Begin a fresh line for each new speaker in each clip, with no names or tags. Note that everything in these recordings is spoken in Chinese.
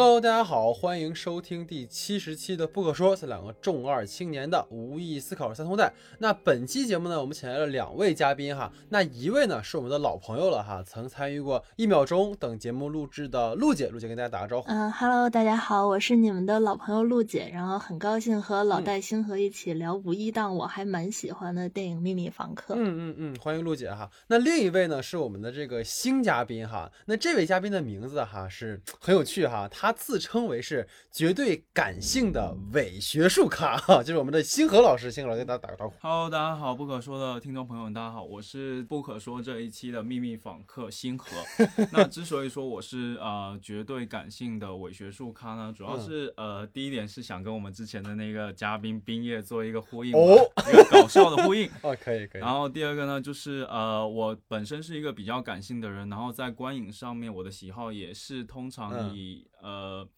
Hello，大家好，欢迎收听第七十期的不可说，是两个重二青年的无意义思考三通带。那本期节目呢，我们请来了两位嘉宾哈，那一位呢是我们的老朋友了哈，曾参与过一秒钟等节目录制的陆姐，陆姐跟大家打个招呼。
嗯，Hello，大家好，我是你们的老朋友陆姐，然后很高兴和老戴星河一起聊五一档我还蛮喜欢的电影《秘密房客》。
嗯嗯嗯，欢迎陆姐哈。那另一位呢是我们的这个新嘉宾哈，那这位嘉宾的名字哈是很有趣哈。他自称为是绝对感性的伪学术咖，哈，就是我们的星河老师。星河老师，跟大家打个招呼。
Hello，大家好，不可说的听众朋友们，大家好，我是不可说这一期的秘密访客星河。那之所以说我是呃绝对感性的伪学术咖呢，主要是呃第一点是想跟我们之前的那个嘉宾冰叶做一个呼应，哦，一个搞笑的呼应。
哦，可以可以。
然后第二个呢，就是呃我本身是一个比较感性的人，然后在观影上面我的喜好也是通常以。呃，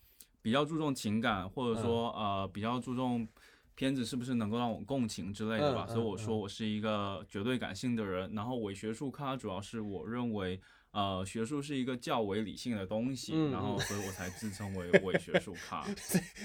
比较注重情感，或者说呃，比较注重片子是不是能够让我共情之类的吧。所以我说我是一个绝对感性的人。然后伪学术咖主要是我认为。呃，学术是一个较为理性的东西，然后所以我才自称为 伪学术咖。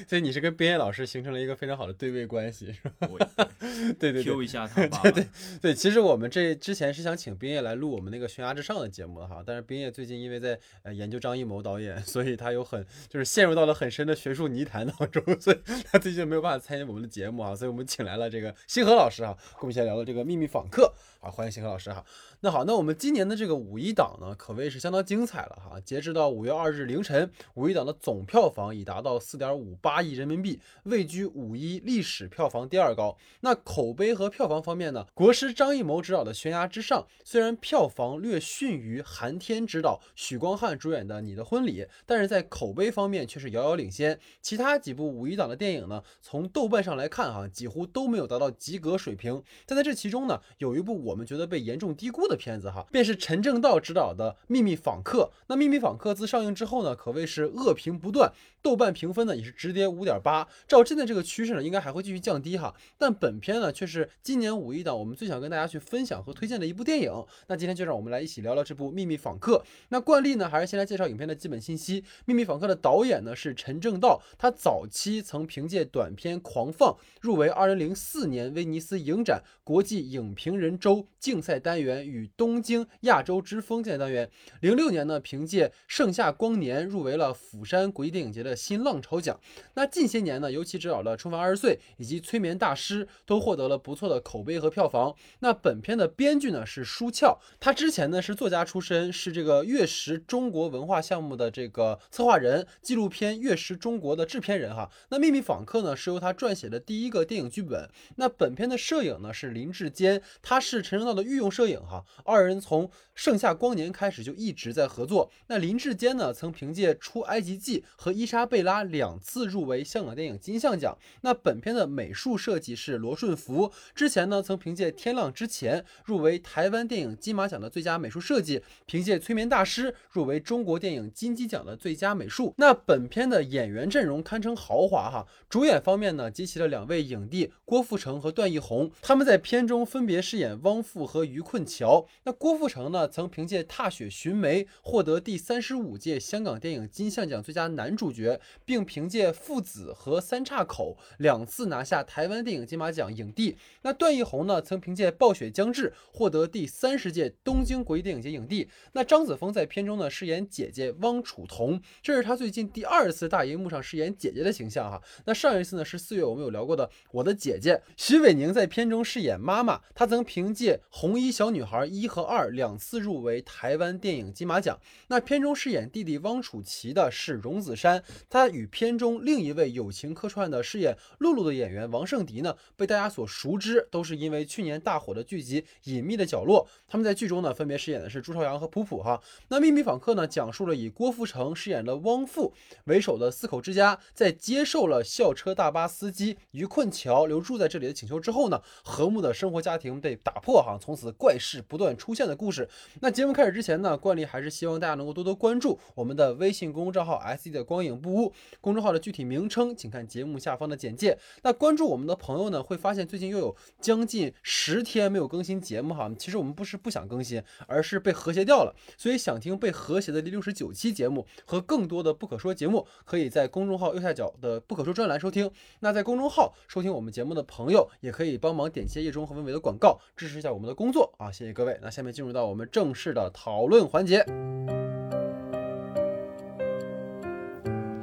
所以你是跟边野老师形成了一个非常好的对位关系，是吧？对对
，Q 一下他吧。
对对对，其实我们这之前是想请冰叶来录我们那个悬崖之上的节目的哈，但是冰叶最近因为在呃研究张艺谋导演，所以他有很就是陷入到了很深的学术泥潭当中，所以他最近没有办法参与我们的节目啊，所以我们请来了这个星河老师啊，跟我们一起聊了这个秘密访客。啊，欢迎星河老师哈。那好，那我们今年的这个五一档呢，可谓是相当精彩了哈。截止到五月二日凌晨，五一档的总票房已达到四点五八亿人民币，位居五一历史票房第二高。那口碑和票房方面呢，国师张艺谋执导的《悬崖之上》虽然票房略逊于韩天执导、许光汉主演的《你的婚礼》，但是在口碑方面却是遥遥领先。其他几部五一档的电影呢，从豆瓣上来看哈，几乎都没有达到及格水平。但在这其中呢，有一部我我们觉得被严重低估的片子哈，便是陈正道执导的《秘密访客》。那《秘密访客》自上映之后呢，可谓是恶评不断，豆瓣评分呢也是直跌五点八。照现在这个趋势呢，应该还会继续降低哈。但本片呢，却是今年五一档我们最想跟大家去分享和推荐的一部电影。那今天就让我们来一起聊聊这部《秘密访客》。那惯例呢，还是先来介绍影片的基本信息。《秘密访客》的导演呢是陈正道，他早期曾凭借短片《狂放》入围二零零四年威尼斯影展国际影评人周。竞赛单元与东京亚洲之风竞赛单元，零六年呢，凭借《盛夏光年》入围了釜山国际电影节的新浪潮奖。那近些年呢，尤其执导了《重返二十岁》以及《催眠大师》，都获得了不错的口碑和票房。那本片的编剧呢是舒翘，他之前呢是作家出身，是这个月食中国文化项目的这个策划人，纪录片《月食中国》的制片人哈。那《秘密访客》呢是由他撰写的第一个电影剧本。那本片的摄影呢是林志坚，他是陈正道。的御用摄影哈，二人从《盛夏光年》开始就一直在合作。那林志坚呢，曾凭借《出埃及记》和《伊莎贝拉》两次入围香港电影金像奖。那本片的美术设计是罗顺福，之前呢曾凭借《天亮之前》入围台湾电影金马奖的最佳美术设计，凭借《催眠大师》入围中国电影金鸡奖的最佳美术。那本片的演员阵容堪称豪华哈，主演方面呢集齐了两位影帝郭富城和段奕宏，他们在片中分别饰演汪父。和于困桥，那郭富城呢？曾凭借《踏雪寻梅》获得第三十五届香港电影金像奖最佳男主角，并凭借《父子》和《三岔口》两次拿下台湾电影金马奖影帝。那段奕宏呢？曾凭借《暴雪将至》获得第三十届东京国际电影节影帝。那张子枫在片中呢饰演姐姐汪楚彤，这是他最近第二次大荧幕上饰演姐姐的形象哈。那上一次呢是四月我们有聊过的《我的姐姐》，徐伟宁在片中饰演妈妈，她曾凭借。红衣小女孩一和二两次入围台湾电影金马奖。那片中饰演弟弟汪楚琪的是荣梓杉，他与片中另一位友情客串的饰演露露的演员王圣迪呢，被大家所熟知，都是因为去年大火的剧集《隐秘的角落》。他们在剧中呢，分别饰演的是朱朝阳和普普哈。那《秘密访客》呢，讲述了以郭富城饰演的汪父为首的四口之家，在接受了校车大巴司机于困桥留住在这里的请求之后呢，和睦的生活家庭被打破哈。从此怪事不断出现的故事。那节目开始之前呢，惯例还是希望大家能够多多关注我们的微信公众号 “S E 的光影不污”。公众号的具体名称，请看节目下方的简介。那关注我们的朋友呢，会发现最近又有将近十天没有更新节目哈。其实我们不是不想更新，而是被和谐掉了。所以想听被和谐的第六十九期节目和更多的不可说节目，可以在公众号右下角的不可说专栏收听。那在公众号收听我们节目的朋友，也可以帮忙点击叶中和文伟的广告，支持一下我们的工作啊！谢谢各位。那下面进入到我们正式的讨论环节。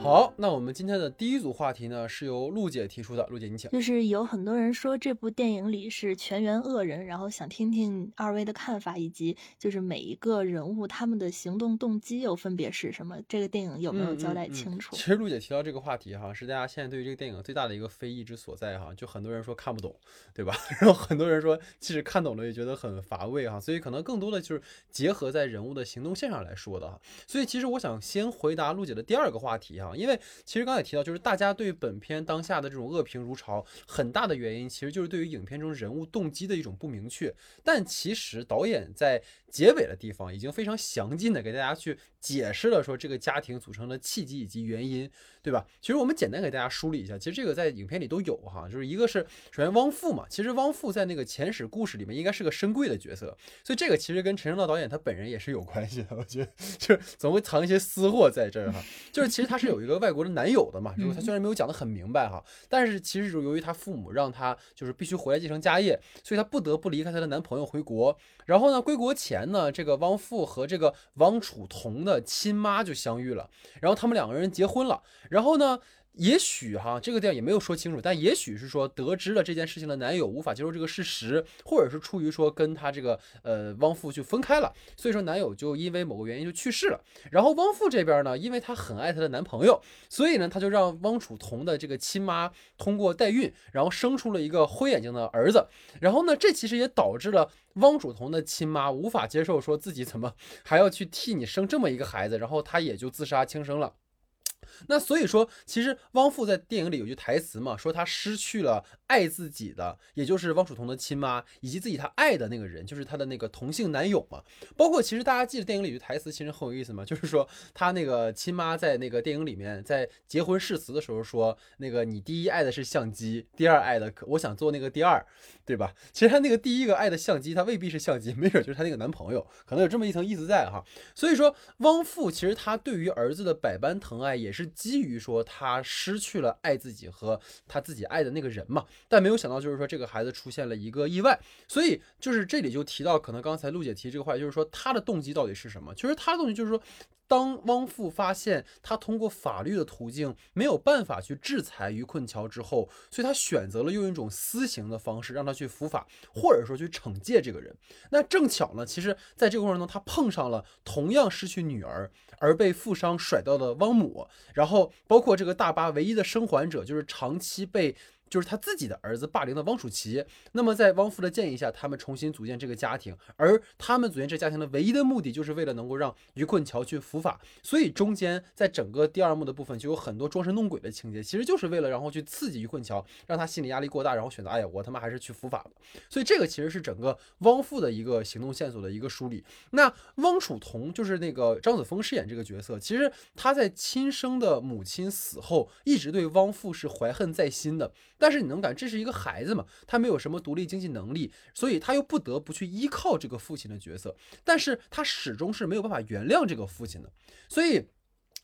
好，那我们今天的第一组话题呢，是由陆姐提出的。陆姐，你请。
就是有很多人说这部电影里是全员恶人，然后想听听二位的看法，以及就是每一个人物他们的行动动机又分别是什么？这个电影有没有交代清楚？
其实陆姐提到这个话题哈，是大家现在对于这个电影最大的一个非议之所在哈。就很多人说看不懂，对吧？然后很多人说即使看懂了也觉得很乏味哈。所以可能更多的就是结合在人物的行动线上来说的哈。所以其实我想先回答陆姐的第二个话题哈。因为其实刚才提到，就是大家对本片当下的这种恶评如潮，很大的原因其实就是对于影片中人物动机的一种不明确。但其实导演在结尾的地方已经非常详尽的给大家去解释了，说这个家庭组成的契机以及原因，对吧？其实我们简单给大家梳理一下，其实这个在影片里都有哈，就是一个是首先汪父嘛，其实汪父在那个前史故事里面应该是个深贵的角色，所以这个其实跟陈升道导演他本人也是有关系的，我觉得就是总会藏一些私货在这儿哈，就是其实他是有一个外国的。男友的嘛，就是他虽然没有讲得很明白哈，但是其实就由于他父母让他就是必须回来继承家业，所以他不得不离开他的男朋友回国。然后呢，归国前呢，这个汪父和这个汪楚彤的亲妈就相遇了，然后他们两个人结婚了。然后呢？也许哈，这个电影也没有说清楚，但也许是说得知了这件事情的男友无法接受这个事实，或者是出于说跟他这个呃汪父就分开了，所以说男友就因为某个原因就去世了。然后汪父这边呢，因为她很爱她的男朋友，所以呢他就让汪楚彤的这个亲妈通过代孕，然后生出了一个灰眼睛的儿子。然后呢，这其实也导致了汪楚彤的亲妈无法接受，说自己怎么 还要去替你生这么一个孩子，然后她也就自杀轻生了。那所以说，其实汪父在电影里有句台词嘛，说他失去了爱自己的，也就是汪楚彤的亲妈，以及自己他爱的那个人，就是他的那个同性男友嘛。包括其实大家记得电影里有句台词，其实很有意思嘛，就是说他那个亲妈在那个电影里面在结婚誓词的时候说，那个你第一爱的是相机，第二爱的可我想做那个第二，对吧？其实他那个第一个爱的相机，他未必是相机，没准就是他那个男朋友，可能有这么一层意思在哈。所以说，汪父其实他对于儿子的百般疼爱也是。基于说他失去了爱自己和他自己爱的那个人嘛，但没有想到就是说这个孩子出现了一个意外，所以就是这里就提到，可能刚才陆姐提这个话，就是说他的动机到底是什么？其实他的动机就是说。当汪父发现他通过法律的途径没有办法去制裁于困桥之后，所以他选择了用一种私刑的方式让他去伏法，或者说去惩戒这个人。那正巧呢，其实在这个过程中，他碰上了同样失去女儿而被富商甩掉的汪母，然后包括这个大巴唯一的生还者，就是长期被。就是他自己的儿子霸凌的汪楚琪，那么在汪父的建议下，他们重新组建这个家庭，而他们组建这家庭的唯一的目的，就是为了能够让于困桥去伏法。所以中间在整个第二幕的部分，就有很多装神弄鬼的情节，其实就是为了然后去刺激于困桥，让他心理压力过大，然后选择，哎呀，我他妈还是去伏法吧。所以这个其实是整个汪父的一个行动线索的一个梳理。那汪楚彤就是那个张子枫饰演这个角色，其实他在亲生的母亲死后，一直对汪父是怀恨在心的。但是你能感，这是一个孩子嘛，他没有什么独立经济能力，所以他又不得不去依靠这个父亲的角色，但是他始终是没有办法原谅这个父亲的。所以，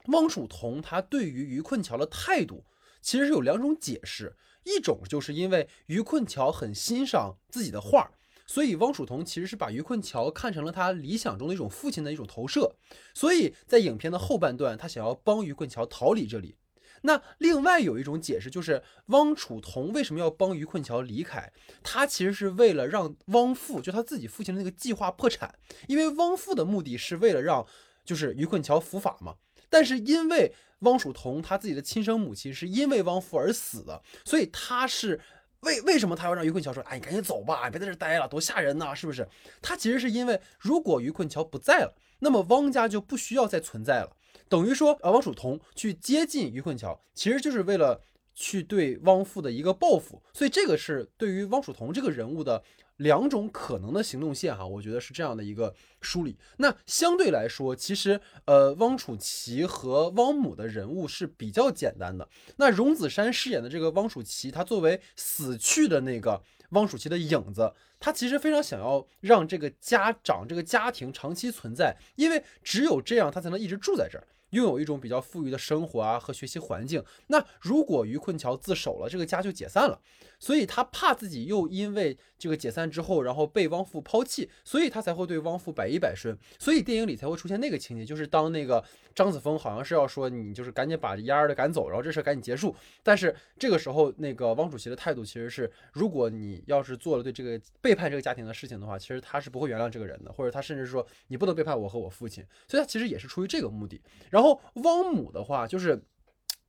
汪楚彤他对于于困桥的态度，其实是有两种解释，一种就是因为于困桥很欣赏自己的画，所以汪楚彤其实是把于困桥看成了他理想中的一种父亲的一种投射，所以在影片的后半段，他想要帮于困桥逃离这里。那另外有一种解释，就是汪楚彤为什么要帮于困桥离开？他其实是为了让汪父，就他自己父亲的那个计划破产。因为汪父的目的是为了让就是于困桥伏法嘛。但是因为汪楚彤他自己的亲生母亲是因为汪父而死的，所以他是为为什么他要让于困桥说，哎，你赶紧走吧，别在这待了，多吓人呐，是不是？他其实是因为如果于困桥不在了，那么汪家就不需要再存在了。等于说，呃，汪楚彤去接近于困桥，其实就是为了去对汪父的一个报复，所以这个是对于汪楚彤这个人物的两种可能的行动线哈，我觉得是这样的一个梳理。那相对来说，其实呃，汪楚琪和汪母的人物是比较简单的。那荣梓杉饰演的这个汪楚琪，他作为死去的那个汪楚琪的影子，他其实非常想要让这个家长、这个家庭长期存在，因为只有这样，他才能一直住在这儿。拥有一种比较富裕的生活啊和学习环境。那如果于困桥自首了，这个家就解散了。所以他怕自己又因为这个解散之后，然后被汪父抛弃，所以他才会对汪父百依百顺。所以电影里才会出现那个情节，就是当那个张子枫好像是要说你就是赶紧把丫儿的赶走，然后这事赶紧结束。但是这个时候，那个汪主席的态度其实是，如果你要是做了对这个背叛这个家庭的事情的话，其实他是不会原谅这个人的，或者他甚至说你不能背叛我和我父亲。所以他其实也是出于这个目的。然后汪母的话就是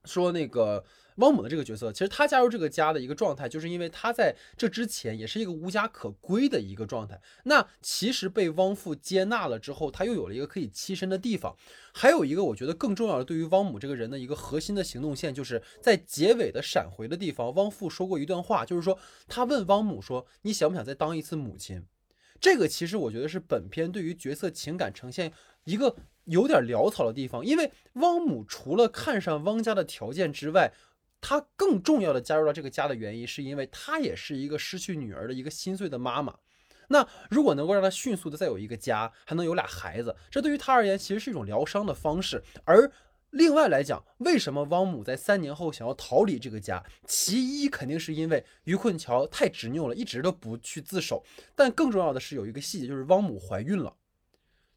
说那个。汪母的这个角色，其实他加入这个家的一个状态，就是因为他在这之前也是一个无家可归的一个状态。那其实被汪父接纳了之后，他又有了一个可以栖身的地方。还有一个我觉得更重要的，对于汪母这个人的一个核心的行动线，就是在结尾的闪回的地方，汪父说过一段话，就是说他问汪母说：“你想不想再当一次母亲？”这个其实我觉得是本片对于角色情感呈现一个有点潦草的地方，因为汪母除了看上汪家的条件之外，她更重要的加入到这个家的原因，是因为她也是一个失去女儿的一个心碎的妈妈。那如果能够让她迅速的再有一个家，还能有俩孩子，这对于她而言其实是一种疗伤的方式。而另外来讲，为什么汪母在三年后想要逃离这个家？其一肯定是因为于困桥太执拗了，一直都不去自首。但更重要的是有一个细节，就是汪母怀孕了。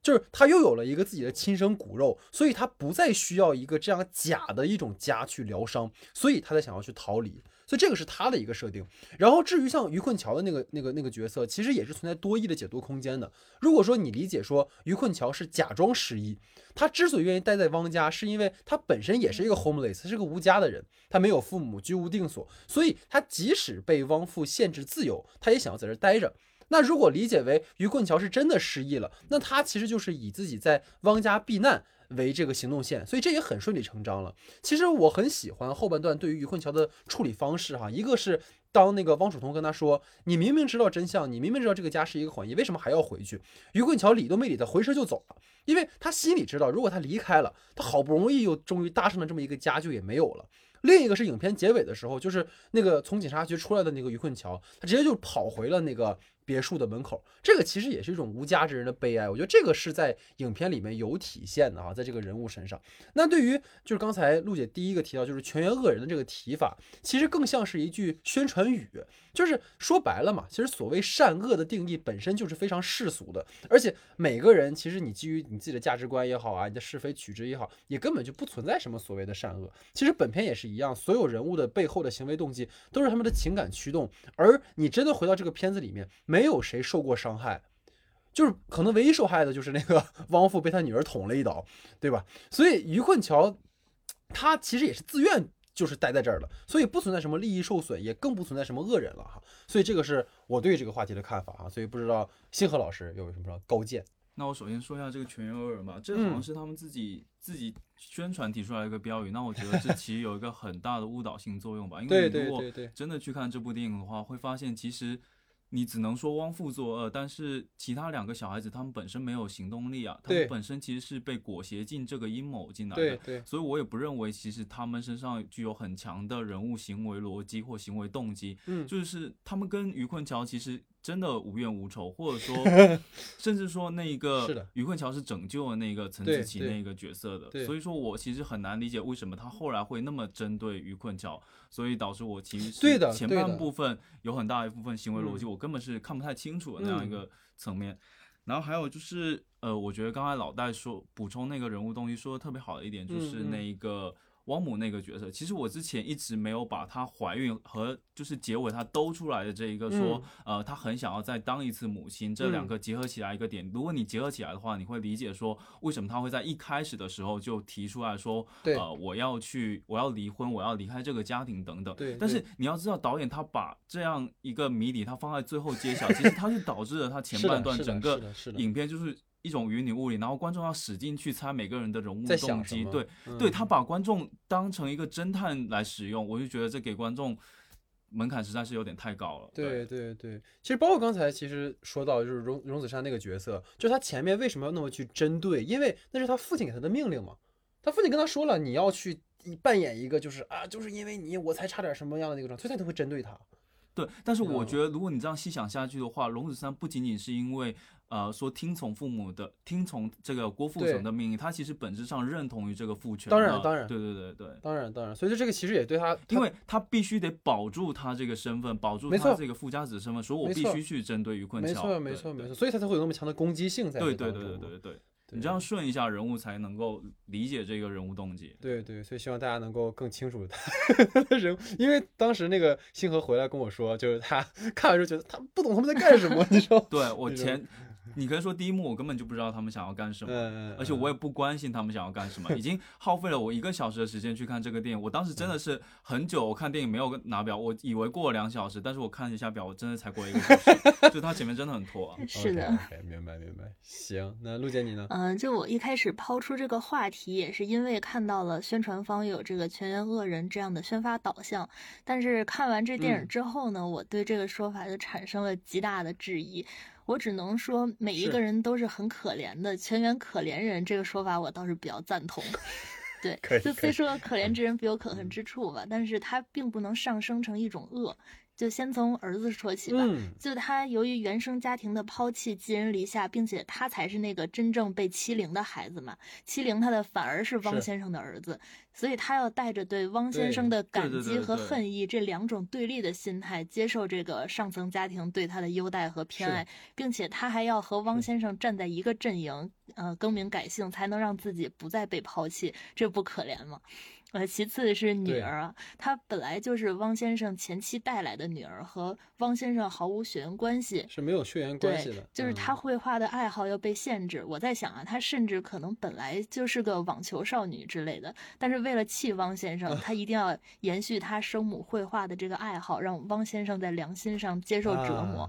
就是他又有了一个自己的亲生骨肉，所以他不再需要一个这样假的一种家去疗伤，所以他才想要去逃离。所以这个是他的一个设定。然后至于像于困桥的那个那个那个角色，其实也是存在多义的解读空间的。如果说你理解说于困桥是假装失忆，他之所以愿意待在汪家，是因为他本身也是一个 homeless，他是个无家的人，他没有父母，居无定所，所以他即使被汪父限制自由，他也想要在这待着。那如果理解为于困桥是真的失忆了，那他其实就是以自己在汪家避难为这个行动线，所以这也很顺理成章了。其实我很喜欢后半段对于于困桥的处理方式哈，一个是当那个汪楚彤跟他说：“你明明知道真相，你明明知道这个家是一个谎言，为什么还要回去？”于困桥理都没理他，回身就走了，因为他心里知道，如果他离开了，他好不容易又终于搭上了这么一个家，就也没有了。另一个是影片结尾的时候，就是那个从警察局出来的那个于困桥，他直接就跑回了那个。别墅的门口，这个其实也是一种无家之人的悲哀。我觉得这个是在影片里面有体现的啊，在这个人物身上。那对于就是刚才陆姐第一个提到，就是全员恶人的这个提法，其实更像是一句宣传语，就是说白了嘛，其实所谓善恶的定义本身就是非常世俗的，而且每个人其实你基于你自己的价值观也好啊，你的是非曲直也好，也根本就不存在什么所谓的善恶。其实本片也是一样，所有人物的背后的行为动机都是他们的情感驱动，而你真的回到这个片子里面没。没有谁受过伤害，就是可能唯一受害的就是那个 汪父被他女儿捅了一刀，对吧？所以于困桥他其实也是自愿，就是待在这儿了，所以不存在什么利益受损，也更不存在什么恶人了哈。所以这个是我对这个话题的看法啊。所以不知道星河老师有什么高见？
那我首先说一下这个全员恶人吧，这好像是他们自己自己宣传提出来一个标语。那我觉得这其实有一个很大的误导性作用吧，因为如果真的去看这部电影的话，会发现其实。你只能说汪父作恶，但是其他两个小孩子他们本身没有行动力啊，他们本身其实是被裹挟进这个阴谋进来的，所以我也不认为其实他们身上具有很强的人物行为逻辑或行为动机，嗯，就是他们跟于困桥其实。真的无怨无仇，或者说，甚至说那个于困桥是拯救了那个陈子琪那个角色的，所以说我其实很难理解为什么他后来会那么针对于困桥，所以导致我其实是前半部分有很大一部分行为逻辑我根本是看不太清楚的那样一个层面。然后还有就是，呃，我觉得刚才老戴说补充那个人物动机说的特别好的一点就是那一个。汪母那个角色，其实我之前一直没有把她怀孕和就是结尾她兜出来的这一个说，呃，她很想要再当一次母亲，这两个结合起来一个点。如果你结合起来的话，你会理解说为什么她会在一开始的时候就提出来说，呃，我要去，我要离婚，我要离开这个家庭等等。
对。
但是你要知道，导演他把这样一个谜底他放在最后揭晓，其实他是导致了他前半段整个影片就是。一种云里雾里，然后观众要使劲去猜每个人的人物动机，对，对他把观众当成一个侦探来使用，我就觉得这给观众门槛实在是有点太高了。
对对对，其实包括刚才其实说到就是荣荣子山那个角色，就是他前面为什么要那么去针对？因为那是他父亲给他的命令嘛。他父亲跟他说了，你要去扮演一个就是啊，就是因为你我才差点什么样的那个状态，所以他才会针对他。
对，但是我觉得如果你这样细想下去的话，荣子山不仅仅是因为。呃，说听从父母的，听从这个郭富城的命令，他其实本质上认同于这个父权。
当然，当然，
对对对对，
当然当然。所以说这个其实也对他，
因为他必须得保住他这个身份，保住他这个富家子身份，所以我必须去针对于困
桥。没错没错没错，所以他才会有那么强的攻击性在。
对对对对对对，你这样顺一下人物，才能够理解这个人物动机。
对对，所以希望大家能够更清楚人，因为当时那个星河回来跟我说，就是他 看完之后觉得他不懂他们在干什么，你说？
对我前。你可以说第一幕我根本就不知道他们想要干什么，而且我也不关心他们想要干什么，已经耗费了我一个小时的时间去看这个电影。我当时真的是很久，我看电影没有拿表，我以为过了两小时，但是我看了一下表，我真的才过一个小时，就它前面真的很拖。
是的，
明白明白。行，那陆姐你呢？
嗯，就我一开始抛出这个话题，也是因为看到了宣传方有这个全员恶人这样的宣发导向，但是看完这电影之后呢，我对这个说法就产生了极大的质疑。我只能说，每一个人都是很可怜的，全员可怜人这个说法我倒是比较赞同。对，就虽说可怜之人必有可恨之处吧，但是它并不能上升成一种恶。就先从儿子说起吧，就他由于原生家庭的抛弃、寄人篱下，并且他才是那个真正被欺凌的孩子嘛，欺凌他的反而是汪先生的儿子，所以他要带着对汪先生的感激和恨意这两种对立的心态，接受这个上层家庭对他的优待和偏爱，并且他还要和汪先生站在一个阵营，呃，更名改姓，才能让自己不再被抛弃，这不可怜吗？呃，其次是女儿啊，她本来就是汪先生前妻带来的女儿，和汪先生毫无血缘关系，
是没有血缘关系的。
就是她绘画的爱好要被限制。我在想啊，她甚至可能本来就是个网球少女之类的，但是为了气汪先生，她一定要延续她生母绘画的这个爱好，让汪先生在良心上接受折磨。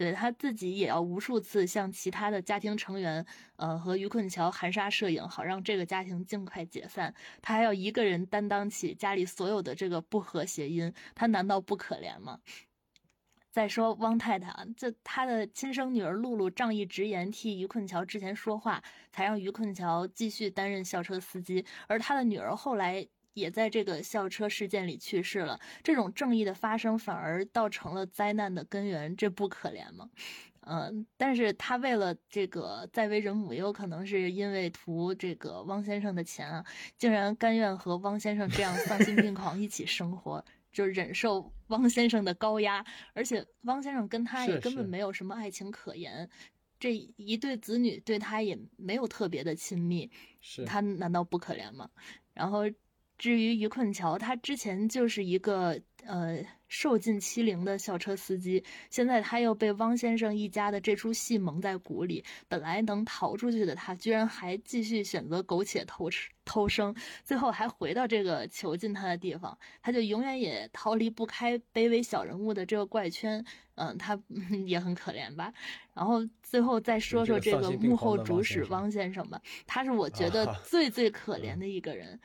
对他自己也要无数次向其他的家庭成员，呃，和于困桥含沙射影，好让这个家庭尽快解散。他还要一个人担当起家里所有的这个不和谐音，他难道不可怜吗？再说汪太太啊，这他的亲生女儿露露仗义直言替于困桥之前说话，才让于困桥继续担任校车司机，而他的女儿后来。也在这个校车事件里去世了。这种正义的发生反而倒成了灾难的根源，这不可怜吗？嗯，但是他为了这个再为人母，也有可能是因为图这个汪先生的钱啊，竟然甘愿和汪先生这样丧心病狂一起生活，就忍受汪先生的高压。而且汪先生跟他也根本没有什么爱情可言，这一对子女对他也没有特别的亲密，他难道不可怜吗？然后。至于于困桥，他之前就是一个呃受尽欺凌的校车司机，现在他又被汪先生一家的这出戏蒙在鼓里，本来能逃出去的他，居然还继续选择苟且偷吃偷生，最后还回到这个囚禁他的地方，他就永远也逃离不开卑微小人物的这个怪圈，嗯，他 也很可怜吧。然后最后再说说这个幕后主使汪先生吧，他是我觉得最最可怜的一个人。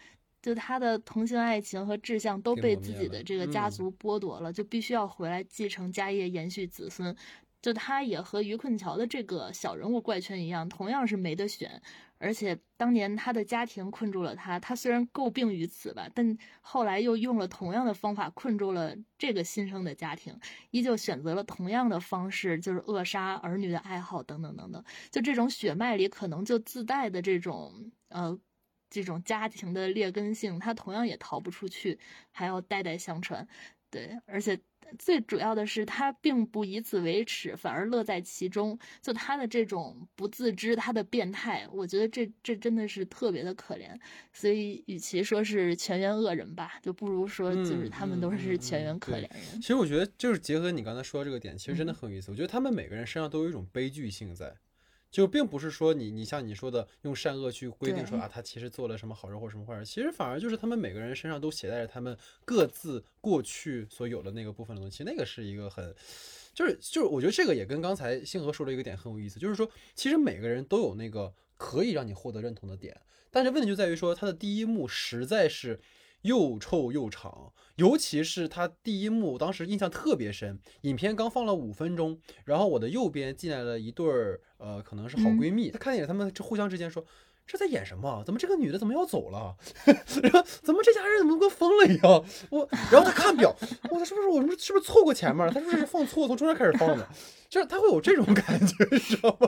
就他的同性爱情和志向都被自己的这个家族剥夺了，就必须要回来继承家业，延续子孙。就他也和于困桥的这个小人物怪圈一样，同样是没得选。而且当年他的家庭困住了他，他虽然诟病于此吧，但后来又用了同样的方法困住了这个新生的家庭，依旧选择了同样的方式，就是扼杀儿女的爱好等等等等。就这种血脉里可能就自带的这种呃。这种家庭的劣根性，他同样也逃不出去，还要代代相传。对，而且最主要的是，他并不以此为耻，反而乐在其中。就他的这种不自知，他的变态，我觉得这这真的是特别的可怜。所以，与其说是全员恶人吧，就不如说就是他们都是全员可怜人。
其实我觉得，就是结合你刚才说的这个点，其实真的很有意思。我觉得他们每个人身上都有一种悲剧性在。就并不是说你你像你说的用善恶去规定说啊他其实做了什么好事或什么坏事，其实反而就是他们每个人身上都携带着他们各自过去所有的那个部分的东西，那个是一个很，就是就是我觉得这个也跟刚才星河说的一个点很有意思，就是说其实每个人都有那个可以让你获得认同的点，但是问题就在于说他的第一幕实在是又臭又长，尤其是他第一幕，当时印象特别深。影片刚放了五分钟，然后我的右边进来了一对儿，呃，可能是好闺蜜，他看见他们互相之间说。这在演什么？怎么这个女的怎么要走了？然后怎么这家人怎么跟疯了一样？我，然后他看表，我他是不是我们是不是错过前面了？他是不是放错，从中间开始放的？就是他会有这种感觉，你知道吗？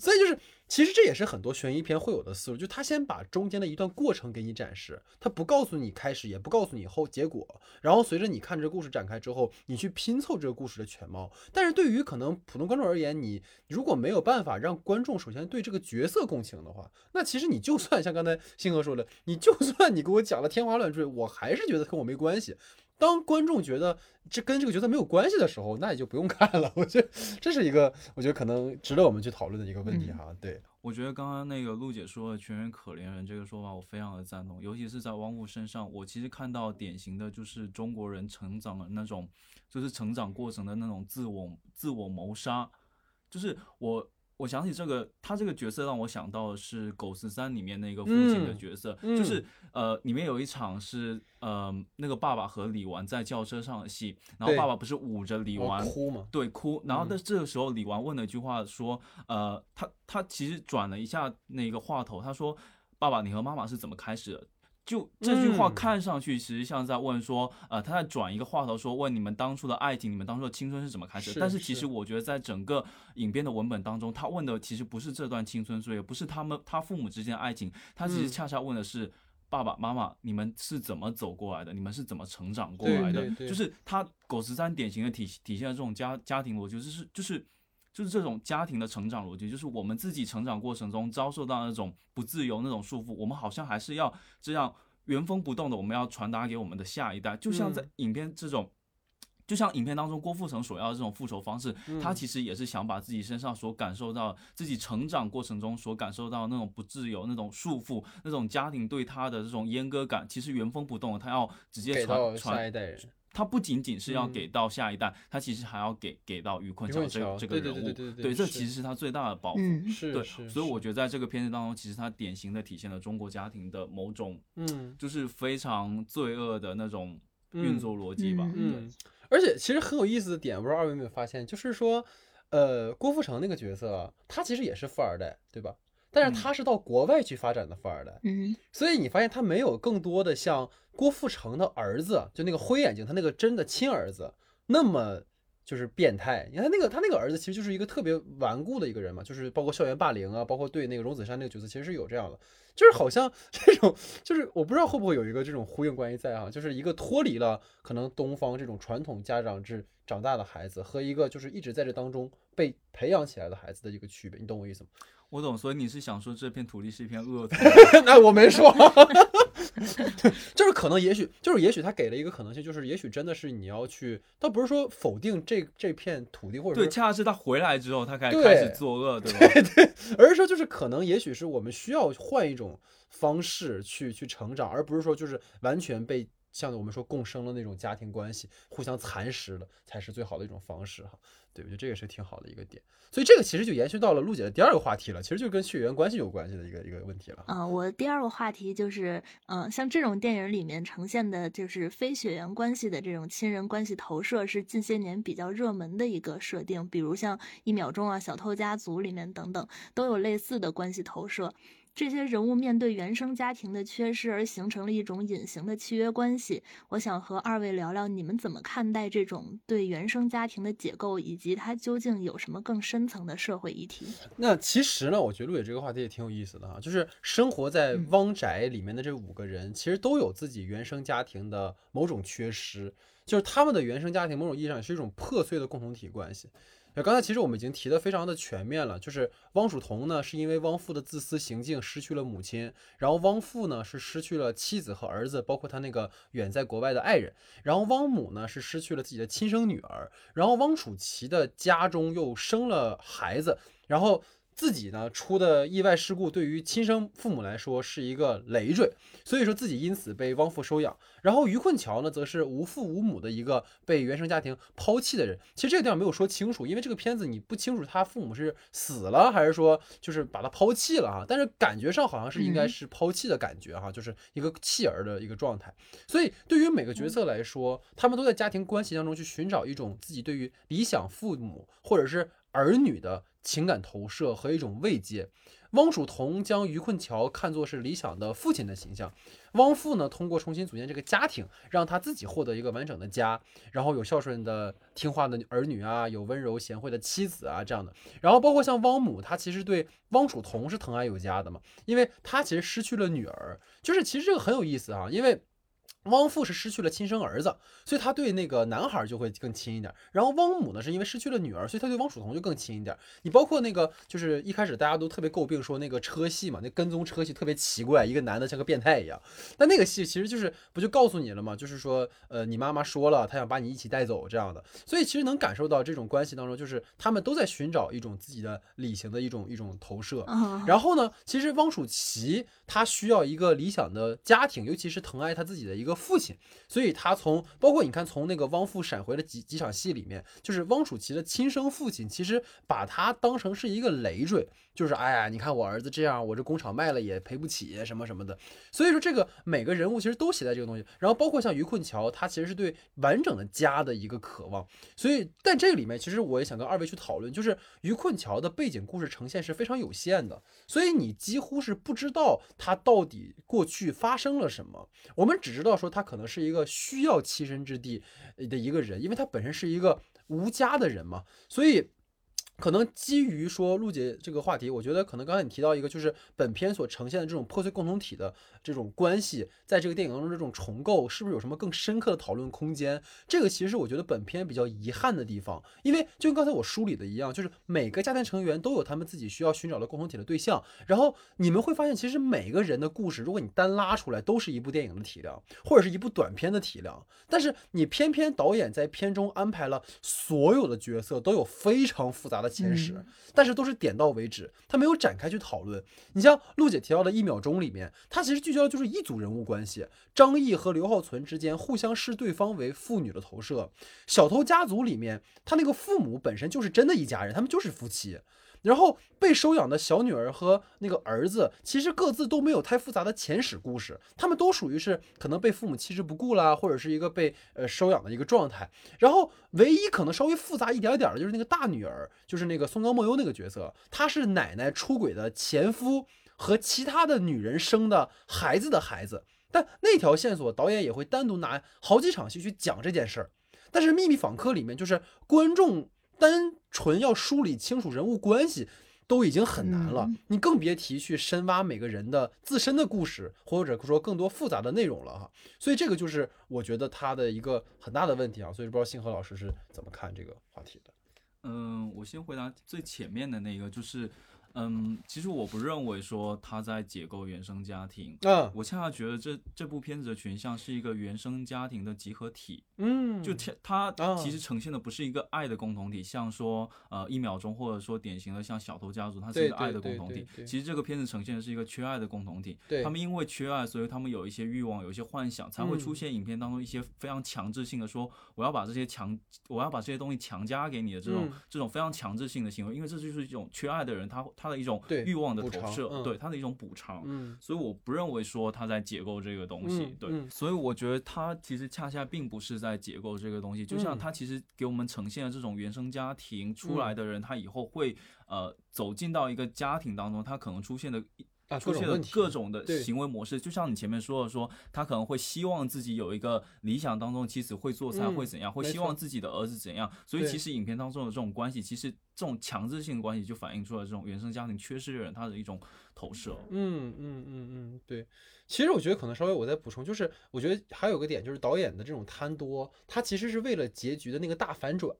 所以就是。其实这也是很多悬疑片会有的思路，就他先把中间的一段过程给你展示，他不告诉你开始，也不告诉你后结果，然后随着你看这个故事展开之后，你去拼凑这个故事的全貌。但是对于可能普通观众而言，你如果没有办法让观众首先对这个角色共情的话，那其实你就算像刚才星河说的，你就算你给我讲了天花乱坠，我还是觉得跟我没关系。当观众觉得这跟这个角色没有关系的时候，那也就不用看了。我觉得这是一个，我觉得可能值得我们去讨论的一个问题哈。对，
我觉得刚刚那个陆姐说的“全员可怜人”这个说法，我非常的赞同。尤其是在汪父身上，我其实看到典型的就是中国人成长的那种，就是成长过程的那种自我自我谋杀，就是我。我想起这个，他这个角色让我想到的是《狗十三》里面那个父亲的角色，就是呃，里面有一场是呃，那个爸爸和李纨在轿车上的戏，然后爸爸不是捂着李纨
哭吗？
对，哭。然后但这个时候，李纨问了一句话，说呃，他他其实转了一下那个话头，他说：“爸爸，你和妈妈是怎么开始的？”就这句话看上去，其实像在问说，呃，他在转一个话头，说问你们当初的爱情，你们当初的青春是怎么开始？但是其实我觉得，在整个影片的文本当中，他问的其实不是这段青春岁月，不是他们他父母之间的爱情，他其实恰恰问的是爸爸妈妈，你们是怎么走过来的？你们是怎么成长过来的？就是他狗十三典型的体体现了这种家家庭逻辑，就是就是就是这种家庭的成长逻辑，就是我们自己成长过程中遭受到那种不自由、那种束缚，我们好像还是要这样。原封不动的，我们要传达给我们的下一代，就像在影片这种，就像影片当中郭富城所要的这种复仇方式，他其实也是想把自己身上所感受到、自己成长过程中所感受到那种不自由、那种束缚、那种家庭对他的这种阉割感，其实原封不动的，他要直接传传
下一代人。
他不仅仅是要给到下一代，他其实还要给给到于坤
桥
这个这个人物，
对，
这其实是他最大的抱负。对，所以我觉得在这个片子当中，其实他典型的体现了中国家庭的某种，嗯，就是非常罪恶的那种运作逻辑吧。
嗯，而且其实很有意思的点，不知道二位有没有发现，就是说，呃，郭富城那个角色，他其实也是富二代，对吧？但是他是到国外去发展的富二代，
嗯，
所以你发现他没有更多的像郭富城的儿子，就那个灰眼睛，他那个真的亲儿子那么就是变态。你看那个他那个儿子其实就是一个特别顽固的一个人嘛，就是包括校园霸凌啊，包括对那个荣梓杉那个角色其实是有这样的，就是好像 这种就是我不知道会不会有一个这种呼应关系在啊，就是一个脱离了可能东方这种传统家长制长大的孩子和一个就是一直在这当中被培养起来的孩子的一个区别，你懂我意思吗？
我懂，所以你是想说这片土地是一片恶土？
那我没说，就是可能，也许就是也许他给了一个可能性，就是也许真的是你要去，倒不是说否定这这片土地，或者
对，恰恰是他回来之后，他开开始作恶，
对
吧？
对 对，而是说就是可能，也许是我们需要换一种方式去去成长，而不是说就是完全被像我们说共生的那种家庭关系互相蚕食了，才是最好的一种方式哈。对，我觉得这个是挺好的一个点，所以这个其实就延续到了陆姐的第二个话题了，其实就跟血缘关系有关系的一个一个问题了。
啊，我第二个话题就是，嗯，像这种电影里面呈现的，就是非血缘关系的这种亲人关系投射，是近些年比较热门的一个设定，比如像《一秒钟》啊、《小偷家族》里面等等，都有类似的关系投射。这些人物面对原生家庭的缺失而形成了一种隐形的契约关系。我想和二位聊聊，你们怎么看待这种对原生家庭的解构，以及它究竟有什么更深层的社会议题？
那其实呢，我觉得陆野这个话题也挺有意思的哈，就是生活在汪宅里面的这五个人，其实都有自己原生家庭的某种缺失，就是他们的原生家庭某种意义上也是一种破碎的共同体关系。那刚才其实我们已经提的非常的全面了，就是汪曙彤呢是因为汪父的自私行径失去了母亲，然后汪父呢是失去了妻子和儿子，包括他那个远在国外的爱人，然后汪母呢是失去了自己的亲生女儿，然后汪楚琪的家中又生了孩子，然后。自己呢出的意外事故对于亲生父母来说是一个累赘，所以说自己因此被汪父收养。然后于困桥呢，则是无父无母的一个被原生家庭抛弃的人。其实这个地方没有说清楚，因为这个片子你不清楚他父母是死了还是说就是把他抛弃了哈。但是感觉上好像是应该是抛弃的感觉哈，就是一个弃儿的一个状态。所以对于每个角色来说，他们都在家庭关系当中去寻找一种自己对于理想父母或者是儿女的。情感投射和一种慰藉。汪曙桐将于困桥看作是理想的父亲的形象，汪父呢，通过重新组建这个家庭，让他自己获得一个完整的家，然后有孝顺的、听话的儿女啊，有温柔贤惠的妻子啊，这样的。然后包括像汪母，她其实对汪曙桐是疼爱有加的嘛，因为她其实失去了女儿，就是其实这个很有意思啊，因为。汪父是失去了亲生儿子，所以他对那个男孩就会更亲一点。然后汪母呢，是因为失去了女儿，所以他对汪曙桐就更亲一点。你包括那个，就是一开始大家都特别诟病说那个车戏嘛，那跟踪车戏特别奇怪，一个男的像个变态一样。但那个戏其实就是不就告诉你了吗？就是说，呃，你妈妈说了，她想把你一起带走这样的。所以其实能感受到这种关系当中，就是他们都在寻找一种自己的理性的一种一种投射。然后呢，其实汪楚琪他需要一个理想的家庭，尤其是疼爱他自己的一个。个父亲，所以他从包括你看，从那个汪父闪回的几几场戏里面，就是汪楚祺的亲生父亲，其实把他当成是一个累赘，就是哎呀，你看我儿子这样，我这工厂卖了也赔不起什么什么的。所以说这个每个人物其实都写在这个东西，然后包括像于困桥，他其实是对完整的家的一个渴望。所以但这个里面，其实我也想跟二位去讨论，就是于困桥的背景故事呈现是非常有限的，所以你几乎是不知道他到底过去发生了什么，我们只知道。说他可能是一个需要栖身之地的一个人，因为他本身是一个无家的人嘛，所以。可能基于说陆姐这个话题，我觉得可能刚才你提到一个，就是本片所呈现的这种破碎共同体的这种关系，在这个电影当中这种重构，是不是有什么更深刻的讨论空间？这个其实是我觉得本片比较遗憾的地方，因为就跟刚才我梳理的一样，就是每个家庭成员都有他们自己需要寻找的共同体的对象，然后你们会发现，其实每个人的故事，如果你单拉出来，都是一部电影的体量，或者是一部短片的体量，但是你偏偏导演在片中安排了所有的角色都有非常复杂的。前史，但是都是点到为止，他没有展开去讨论。你像陆姐提到的一秒钟里面，他其实聚焦的就是一组人物关系，张译和刘浩存之间互相视对方为父女的投射。小偷家族里面，他那个父母本身就是真的一家人，他们就是夫妻。然后被收养的小女儿和那个儿子，其实各自都没有太复杂的前史故事，他们都属于是可能被父母弃之不顾啦，或者是一个被呃收养的一个状态。然后唯一可能稍微复杂一点点的，就是那个大女儿，就是那个松冈梦优那个角色，她是奶奶出轨的前夫和其他的女人生的孩子的孩子。但那条线索，导演也会单独拿好几场戏去讲这件事儿。但是《秘密访客》里面，就是观众。单纯要梳理清楚人物关系，都已经很难了，你更别提去深挖每个人的自身的故事，或者说更多复杂的内容了哈。所以这个就是我觉得他的一个很大的问题啊。所以不知道星河老师是怎么看这个话题的？
嗯，我先回答最前面的那个，就是。嗯，其实我不认为说他在解构原生家庭，
嗯，
我恰恰觉得这这部片子的群像是一个原生家庭的集合体，
嗯，
就它它其实呈现的不是一个爱的共同体，像说呃一秒钟或者说典型的像小偷家族，它是一个爱的共同体，其实这个片子呈现的是一个缺爱的共同体，他们因为缺爱，所以他们有一些欲望，有一些幻想，才会出现影片当中一些非常强制性的说我要把这些强我要把这些东西强加给你的这种这种非常强制性的行为，因为这就是一种缺爱的人他。他的一种欲望的投射，对他的一种补偿，
嗯，
所以我不认为说他在解构这个东西，对，所以我觉得他其实恰恰并不是在解构这个东西，就像他其实给我们呈现了这种原生家庭出来的人，他以后会呃走进到一个家庭当中，他可能出现的。出现了各种的行为模式，就像你前面说的，说他可能会希望自己有一个理想当中妻子会做菜会怎样，会希望自己的儿子怎样。所以其实影片当中的这种关系，其实这种强制性的关系，就反映出了这种原生家庭缺失的人他的一种投射。
嗯嗯嗯嗯，对。其实我觉得可能稍微我再补充，就是我觉得还有个点，就是导演的这种贪多，他其实是为了结局的那个大反转。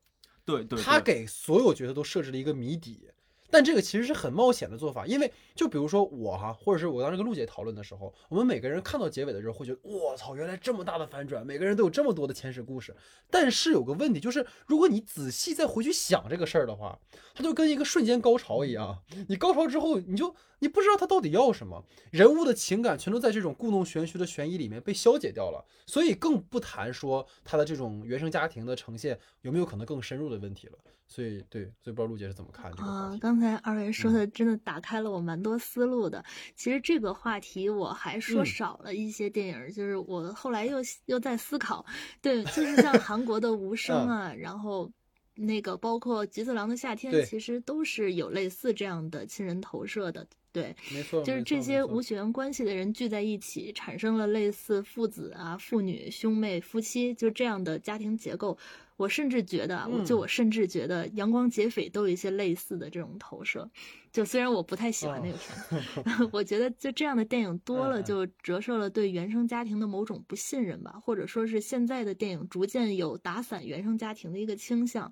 对对。
他给所有角色都设置了一个谜底。但这个其实是很冒险的做法，因为就比如说我哈，或者是我当时跟陆姐讨论的时候，我们每个人看到结尾的时候会觉得，我操，原来这么大的反转，每个人都有这么多的前世故事。但是有个问题就是，如果你仔细再回去想这个事儿的话，它就跟一个瞬间高潮一样，你高潮之后，你就你不知道他到底要什么，人物的情感全都在这种故弄玄虚的悬疑里面被消解掉了，所以更不谈说他的这种原生家庭的呈现有没有可能更深入的问题了。所以，对，所以不知道陆姐是怎么看这个
啊？刚才二位说的真的打开了我蛮多思路的。其实这个话题我还说少了一些电影，就是我后来又又在思考。对，就是像韩国的《无声》啊，然后那个包括《菊次郎的夏天》，其实都是有类似这样的亲人投射的。对，
没错，
就是这些无血缘关系的人聚在一起，产生了类似父子啊、父女、兄妹、夫妻就这样的家庭结构。我甚至觉得，我就我甚至觉得《阳光劫匪》都有一些类似的这种投射。就虽然我不太喜欢那个片，我觉得就这样的电影多了，就折射了对原生家庭的某种不信任吧，或者说是现在的电影逐渐有打散原生家庭的一个倾向。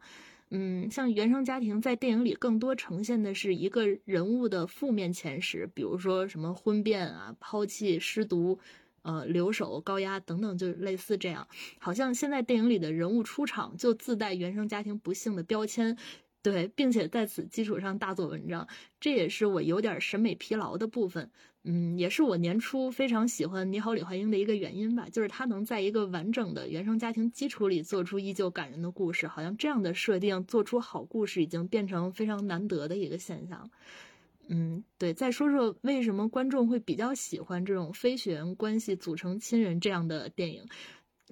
嗯，像原生家庭在电影里更多呈现的是一个人物的负面前史，比如说什么婚变啊、抛弃、失独。呃，留守、高压等等，就类似这样，好像现在电影里的人物出场就自带原生家庭不幸的标签，对，并且在此基础上大做文章，这也是我有点审美疲劳的部分。嗯，也是我年初非常喜欢《你好，李焕英》的一个原因吧，就是他能在一个完整的原生家庭基础里做出依旧感人的故事，好像这样的设定做出好故事已经变成非常难得的一个现象。嗯，对，再说说为什么观众会比较喜欢这种非血缘关系组成亲人这样的电影？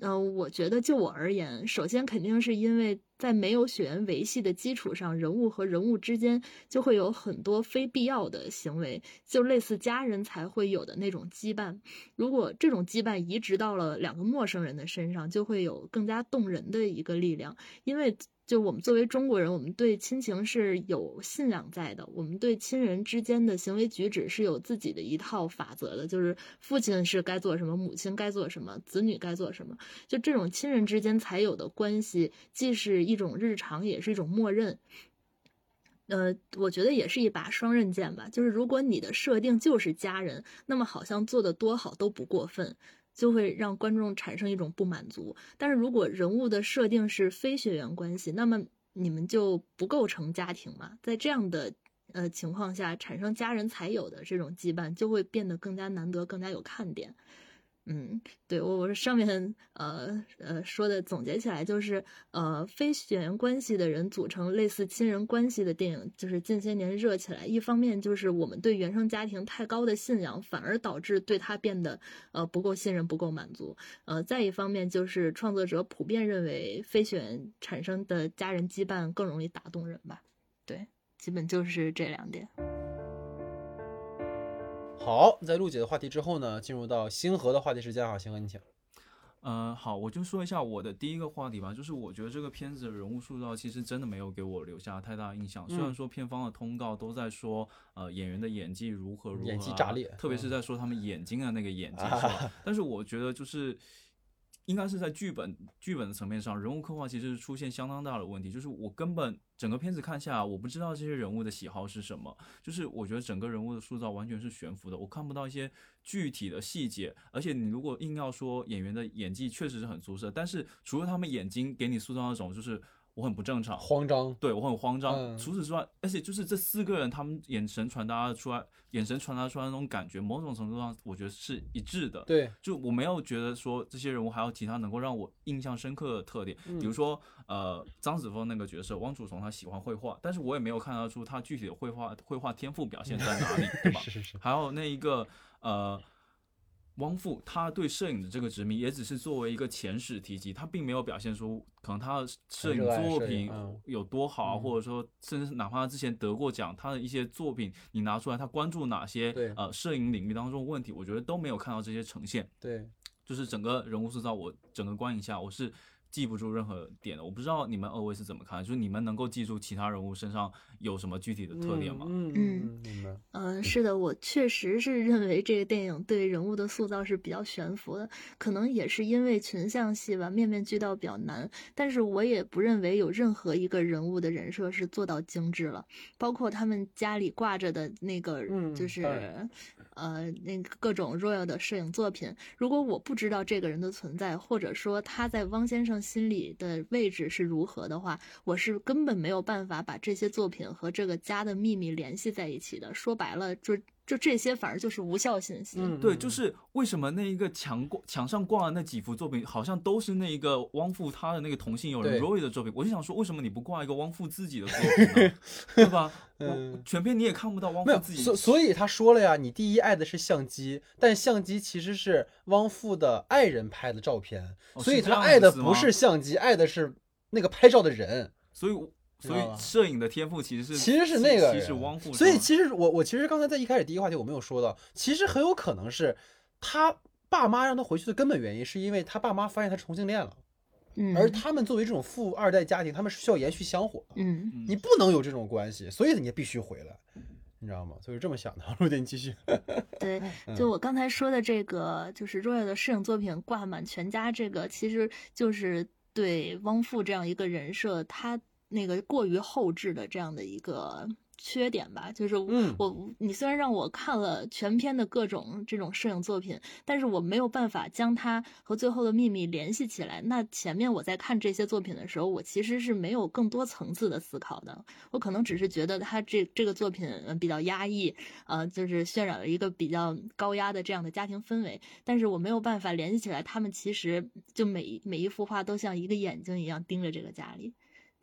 嗯，我觉得就我而言，首先肯定是因为在没有血缘维系的基础上，人物和人物之间就会有很多非必要的行为，就类似家人才会有的那种羁绊。如果这种羁绊移植到了两个陌生人的身上，就会有更加动人的一个力量，因为。就我们作为中国人，我们对亲情是有信仰在的。我们对亲人之间的行为举止是有自己的一套法则的，就是父亲是该做什么，母亲该做什么，子女该做什么。就这种亲人之间才有的关系，既是一种日常，也是一种默认。呃，我觉得也是一把双刃剑吧。就是如果你的设定就是家人，那么好像做的多好都不过分。就会让观众产生一种不满足。但是如果人物的设定是非血缘关系，那么你们就不构成家庭嘛？在这样的呃情况下，产生家人才有的这种羁绊，就会变得更加难得，更加有看点。嗯，对我我是上面呃呃说的总结起来就是呃非血缘关系的人组成类似亲人关系的电影，就是近些年热起来。一方面就是我们对原生家庭太高的信仰，反而导致对他变得呃不够信任、不够满足。呃，再一方面就是创作者普遍认为非血缘产生的家人羁绊更容易打动人吧。对，基本就是这两点。
好，在陆姐的话题之后呢，进入到星河的话题时间啊，星河你请。
嗯，好，我就说一下我的第一个话题吧，就是我觉得这个片子的人物塑造其实真的没有给我留下太大印象。虽然说片方的通告都在说，呃，演员的演技如何如何，
演技炸裂，
特别是在说他们眼睛的那个演技，是吧？但是我觉得就是。应该是在剧本剧本的层面上，人物刻画其实是出现相当大的问题。就是我根本整个片子看下来，我不知道这些人物的喜好是什么。就是我觉得整个人物的塑造完全是悬浮的，我看不到一些具体的细节。而且你如果硬要说演员的演技确实是很出色，但是除了他们眼睛给你塑造那种就是。我很不正常，
慌张，
对我很慌张。除此之外，而且就是这四个人，他们眼神传达出来，眼神传达出来那种感觉，某种程度上，我觉得是一致的。
对，
就我没有觉得说这些人物还有其他能够让我印象深刻的特点，比如说，呃，张子枫那个角色汪祖从，他喜欢绘画，但是我也没有看得出他具体的绘画绘画天赋表现在哪里，对吧？
是是是。
还有那一个，呃。汪父他对摄影的这个执迷，也只是作为一个前史提及，他并没有表现出可能他的摄影作品有多好啊，或者说甚至哪怕他之前得过奖，他的一些作品你拿出来，他关注哪些呃摄影领域当中问题，我觉得都没有看到这些呈现。
对，
就是整个人物塑造，我整个观影下我是记不住任何点的。我不知道你们二位是怎么看，就是你们能够记住其他人物身上有什么具体的特点吗？
嗯
嗯
明白。
嗯，是的，我确实是认为这个电影对人物的塑造是比较悬浮的，可能也是因为群像戏吧，面面俱到比较难。但是我也不认为有任何一个人物的人设是做到精致了，包括他们家里挂着的那个，
嗯
就是呃那各种 royal 的摄影作品。如果我不知道这个人的存在，或者说他在汪先生心里的位置是如何的话，我是根本没有办法把这些作品和这个家的秘密联系在一起的。说白了，就就这些反而就是无效信息。
嗯，
对，就是为什么那一个墙挂墙上挂的那几幅作品，好像都是那一个汪父他的那个同性友人 Roy 的作品？我就想说，为什么你不挂一个汪父自己的作品呢？对吧？我
嗯
全片你也看不到汪
没有，
父自己
所所以他说了呀，你第一爱的是相机，但相机其实是汪父的爱人拍的照片，所以他爱的不是相机，爱的是那个拍照的人。
所以我所以摄影的天赋其实是
其实是那个
其实
人
汪富，
所以其实我我其实刚才在一开始第一个话题我没有说到，其实很有可能是他爸妈让他回去的根本原因，是因为他爸妈发现他是同性恋了，
嗯，
而他们作为这种富二代家庭，他们是需要延续香火的，
嗯。
嗯
你不能有这种关系，所以你必须回来，你知道吗？所以是这么想的。陆姐，你继续。
对，
嗯
就我刚才说的这个，就是 Roy 的摄影作品挂满全家，这个其实就是对汪父这样一个人设，他那个过于后置的这样的一个缺点吧。就是
嗯
我，你虽然让我看了全片的各种这种摄影作品，但是我没有办法将它和最后的秘密联系起来。那前面我在看这些作品的时候，我其实是没有更多层次的思考的。我可能只是觉得他这这个作品呃比较压抑，呃，就是渲染了一个比较高压的这样的家庭氛围，但是我没有办法联系起来，他们其实就每一每一幅画都像一个眼睛一样盯着这个家里，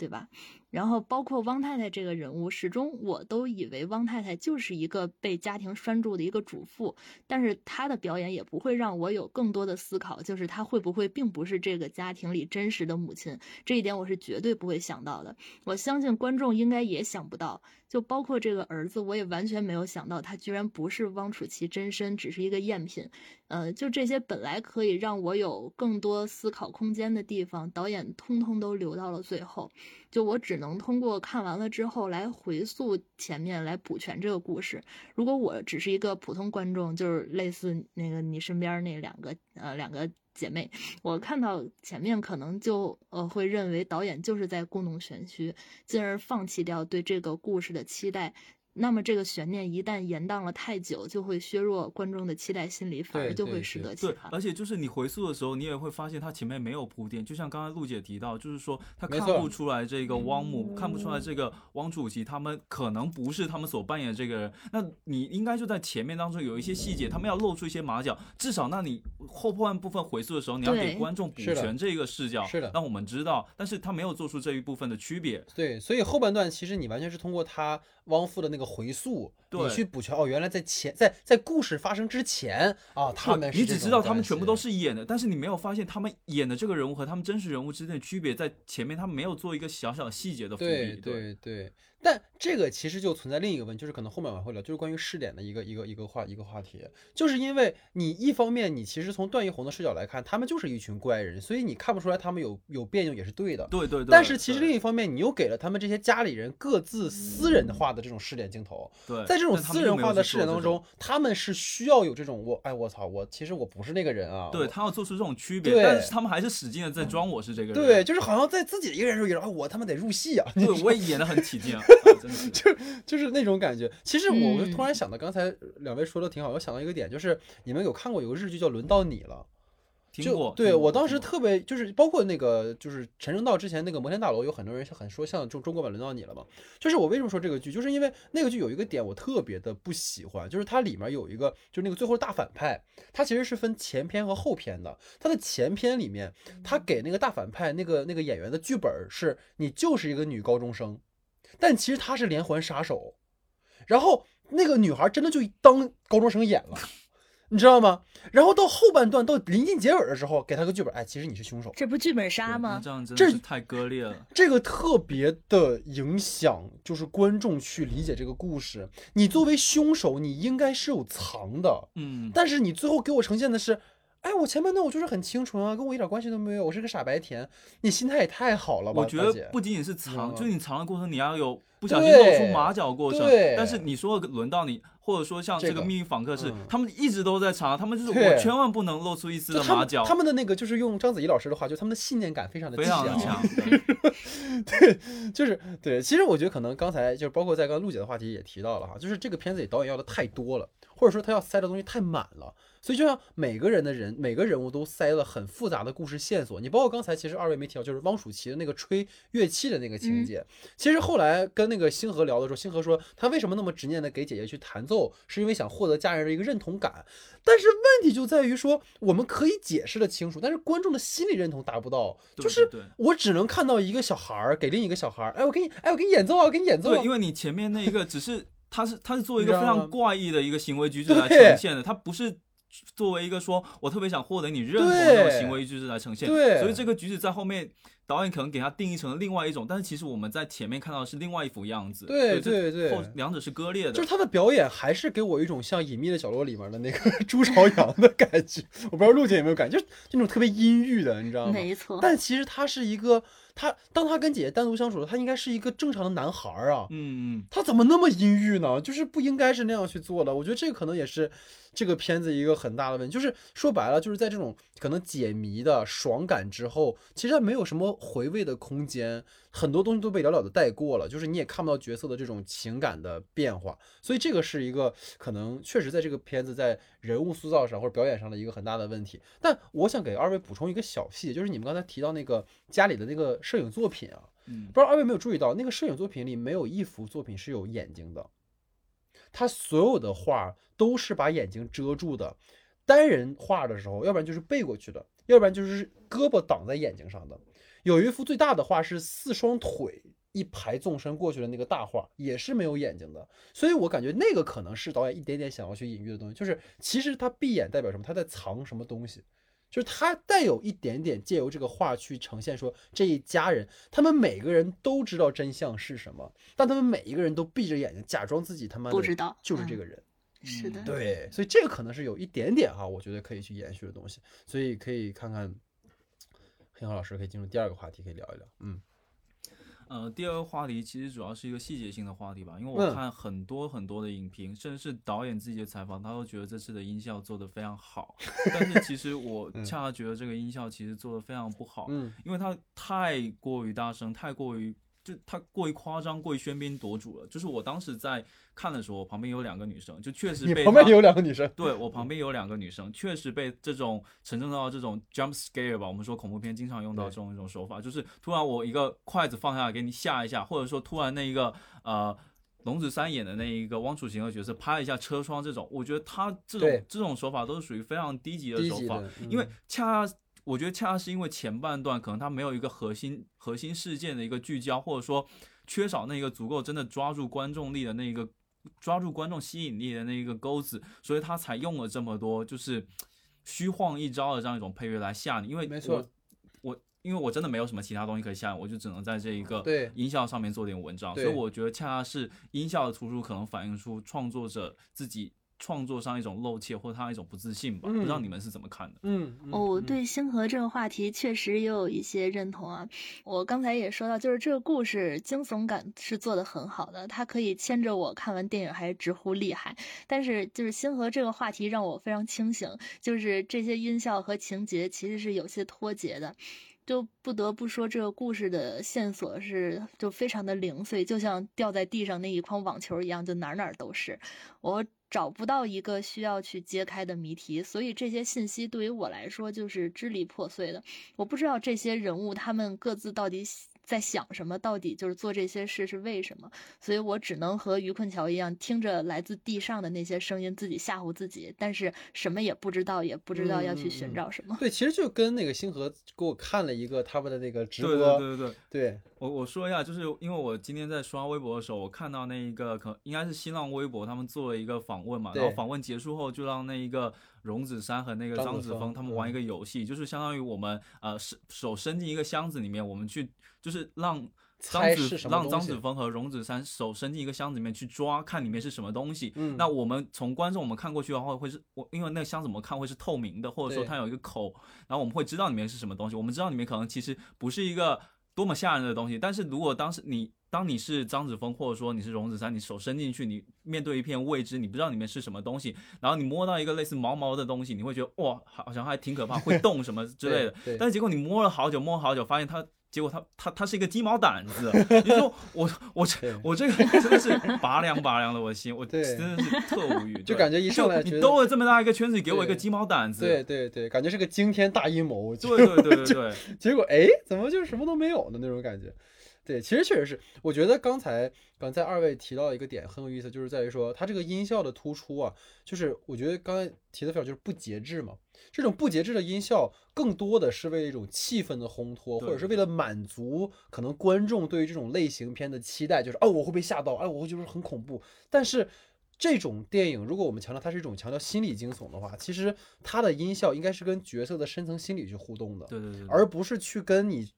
对吧？然后包括汪太太这个人物，始终我都以为汪太太就是一个被家庭拴住的一个主妇，但是她的表演也不会让我有更多的思考，就是她会不会并不是这个家庭里真实的母亲，这一点我是绝对不会想到的。我相信观众应该也想不到，就包括这个儿子，我也完全没有想到他居然不是汪楚琪真身，只是一个赝品。呃，就这些本来可以让我有更多思考空间的地方，导演通通都留到了最后。就我只能能通过看完了之后来回溯前面，来补全这个故事。如果我只是一个普通观众，就是类似那个你身边那两个呃两个姐妹，我看到前面可能就呃会认为导演就是在故弄玄虚，进而放弃掉对这个故事的期待。那么这个悬念一旦延宕了太久，就会削弱观众的期待心理，反而
对对
就会适
对
对，
得其反。
而且就是你回溯的时候，你也会发现它前面没有铺垫，就像刚才陆姐提到，就是说她看不出来这个汪母，看不出来这个汪主席他们可能不是他们所扮演的这个人。那你应该就在前面当中有一些细节，他们要露出一些马脚，至少那你后半部分回溯的时候，你要给观众补全这个视角，
是的
让我们知道。但是他没有做出这一部分的区别。
对，所以后半段其实你完全是通过他汪父的那个回溯，你去补全哦，原来在前在在故事发生之前啊，他们是
你只知道他们全部都是演的，但是你没有发现他们演的这个人物和他们真实人物之间的区别，在前面他们没有做一个小小细节的伏
对
笔。
对对，但这个其实就存在另一个问题，就是可能后面我们会聊，就是关于试点的一个一个一个话一个话题，就是因为你一方面你其实从段奕宏的视角来看，他们就是一群怪人，所以你看不出来他们有有别扭也是对的。
对对对。
但是其实另一方面，你又给了他们这些家里人各自私人化的这种试点镜头，
对，
在这种私人化的试点当中，他们是需要有这种我哎我操我其实我不是那个人啊，
对他要做出这种区别，
对
但是他们还是使劲的在装我是这个人。
对，就是好像在自己一个人的时候，啊我他妈得入戏啊，
对，我也演的很起劲啊，啊真的是。
就是那种感觉。其实我突然想到，刚才两位说的挺好，我想到一个点，就是你们有看过有个日剧叫《轮到你了》。就
听过，
对我当时特别就是包括那个就是陈正道之前那个摩天大楼，有很多人很说像中中国版轮到你了嘛。就是我为什么说这个剧，就是因为那个剧有一个点我特别的不喜欢，就是它里面有一个就是那个最后大反派，它其实是分前篇和后篇的。它的前篇里面，他给那个大反派那个那个演员的剧本是你就是一个女高中生，但其实他是连环杀手，然后那个女孩真的就当高中生演了。你知道吗？然后到后半段，到临近结尾的时候，给他个剧本，哎，其实你是凶手，
这不剧本杀吗？
这样真的是太割裂了。
这个特别的影响，就是观众去理解这个故事。你作为凶手，你应该是有藏的，
嗯，
但是你最后给我呈现的是，哎，我前半段我就是很清纯啊，跟我一点关系都没有，我是个傻白甜。你心态也太好了吧？
我觉得不仅仅是藏，
嗯
就是你藏的过程，你要有不小心露出马脚过程
对。
但是你说轮到你，或者说像
这个
这个秘密访客是，
嗯
他们一直都在藏，他们就是我千万不能露出一丝的马脚，
他们的那个就是用章子怡老师的话，就他们的信念感非常的
非常的强。
就是对，其实我觉得可能刚才就是包括在刚刚陆姐的话题也提到了哈，就是这个片子里导演要的太多了，或者说他要塞的东西太满了，所以就像每个人的人每个人物都塞了很复杂的故事线索。你包括刚才其实二位没提到，就是汪曙祺的那个吹乐器的那个情节，其实后来跟那个星河聊的时候，星河说他为什么那么执念的给姐姐去弹奏，是因为想获得家人的一个认同感。但是问题就在于说，我们可以解释的清楚，但是观众的心理认同达不到，
对
就是我只能看到一个小孩儿给另一个小孩儿，哎，我给你，哎，我给你演奏啊，我给你演奏啊
对，因为你前面那一个只是他是他是作为一个非常怪异的一个行为举止来呈现的，他不是作为一个说我特别想获得你认同的那种行为举止来呈现。
对
所以这个举止在后面导演可能给他定义成了另外一种，但是其实我们在前面看到的是另外一幅样子。
对对对
后两者是割裂的。
就是他的表演还是给我一种像《隐秘的角落》里面的那个 朱朝阳的感觉，我不知道陆姐有没有感觉，就是那种特别阴郁的，你知道吗？
没错。
但其实他是一个，他当他跟姐姐单独相处的，他应该是一个正常的男孩儿啊，
嗯嗯，
他怎么那么阴郁呢？就是不应该是那样去做的。我觉得这个可能也是这个片子一个很大的问题。就是说白了，就是在这种可能解谜的爽感之后，其实他没有什么回味的空间，很多东西都被寥寥的带过了。就是你也看不到角色的这种情感的变化，所以这个是一个可能确实在这个片子在人物塑造上或者表演上的一个很大的问题。但我想给二位补充一个小细节，就是你们刚才提到那个家里的那个摄影作品啊，
嗯
不知道二位有没有注意到，那个摄影作品里没有一幅作品是有眼睛的，他所有的画都是把眼睛遮住的。单人画的时候，要不然就是背过去的，要不然就是胳膊挡在眼睛上的。有一幅最大的画是四双腿一排纵身过去的那个大画，也是没有眼睛的。所以我感觉那个可能是导演一点点想要去隐喻的东西，就是其实他闭眼代表什么？他在藏什么东西？就是他带有一点点借由这个画去呈现说这一家人，他们每个人都知道真相是什么，但他们每一个人都闭着眼睛，假装自己他妈
不知道
就是这个人。
是的，
对，所以这个可能是有一点点哈，我觉得可以去延续的东西，所以可以看看黑河老师可以进入第二个话题，可以聊一聊。嗯。
呃，第二个话题其实主要是一个细节性的话题吧，因为
嗯。
我看很多很多的影评，甚至是导演自己的采访，他都觉得这次的音效做得非常好，但是其实我恰恰觉得这个音效其实做得非常不好，
嗯。
因为它太过于大声，太过于就他过于夸张，过于喧宾夺主了。就是我当时在看的时候，我旁边有两个女生，就确实被
旁边有两个女生，
对我旁边有两个女生，确实被这种沉重到这种 jump scare 吧，我们说恐怖片经常用到这种一种手法，就是突然我一个筷子放下来给你吓一下，或者说突然那一个呃。龙子三演的那一个汪楚行的角色拍了一下车窗，这种我觉得他这种这种手法都是属于非常低级的手法因为
嗯
恰恰我觉得恰恰是因为前半段可能它没有一个核心核心事件的一个聚焦，或者说缺少那个足够真的抓住观众力的那一个抓住观众吸引力的那一个钩子，所以他才用了这么多就是虚晃一招的这样一种配乐来吓你。因为
没错
我，我因为我真的没有什么其他东西可以吓你，我就只能在这一个
对
音效上面做点文章。所以我觉得恰恰是音效的突出，可能反映出创作者自己创作上一种露怯或者他一种不自信吧。不知道
嗯
你们是怎么看的？
嗯嗯
哦，我
嗯
对星河这个话题确实也有一些认同啊。我刚才也说到，就是这个故事惊悚感是做的很好的，它可以牵着我看完电影还直呼厉害。但是就是星河这个话题让我非常清醒，就是这些音效和情节其实是有些脱节的。就不得不说，这个故事的线索是就非常的零碎，就像掉在地上那一筐网球一样，就哪儿哪儿都是。我找不到一个需要去揭开的谜题，所以这些信息对于我来说就是支离破碎的。我不知道这些人物他们各自到底在想什么，到底就是做这些事是为什么，所以我只能和于困桥一样，听着来自地上的那些声音，自己吓唬自己，但是什么也不知道，也不知道要去寻找什么。
对，其实就跟那个星河给我看了一个他们的那个直播，
对对对对，
对。
我我说一下，就是因为我今天在刷微博的时候，我看到那一个可应该是新浪微博他们做了一个访问嘛，然后访问结束后就让那一个荣子山和那个张子
枫
枫他们玩一个游戏，就是相当于我们呃手手伸进一个箱子里面，我们去就是让
张
子让张子枫和荣子杉手伸进一个箱子里面去抓，看里面是什么东西。
嗯
那我们从观众我们看过去的话，会是我因为那个箱子我们看会是透明的，或者说它有一个口，然后我们会知道里面是什么东西。我们知道里面可能其实不是一个多么吓人的东西，但是如果当时你当你是张子枫，或者说你是荣梓杉，你手伸进去，你面对一片未知，你不知道里面是什么东西，然后你摸到一个类似毛毛的东西，你会觉得哇，好像还挺可怕，会动什么之类的。但是结果你摸了好久，摸了好久，发现它，结果它它它是一个鸡毛掸子。你说我我这我这个真的是拔凉拔凉的，我的心，我
对
真的是特无语，
就感觉一上来
你兜了这么大一个圈子，你给我一个鸡毛掸子，
对对对，感觉是个惊天大阴谋，
对对对对对，
结果哎，怎么就什么都没有呢？那种感觉。对，其实确实是，我觉得刚才刚才二位提到一个点很有意思，就是在于说它这个音效的突出啊，就是我觉得刚才提的非常就是不节制嘛。这种不节制的音效，更多的是为了一种气氛的烘托，或者是为了满足可能观众对于这种类型片的期待，就是哦我会被吓到，哎我会觉得很恐怖。但是这种电影，如果我们强调它是一种强调心理惊悚的话，其实它的音效应该是跟角色的深层心理去互动的。
对对对，
而不是去跟你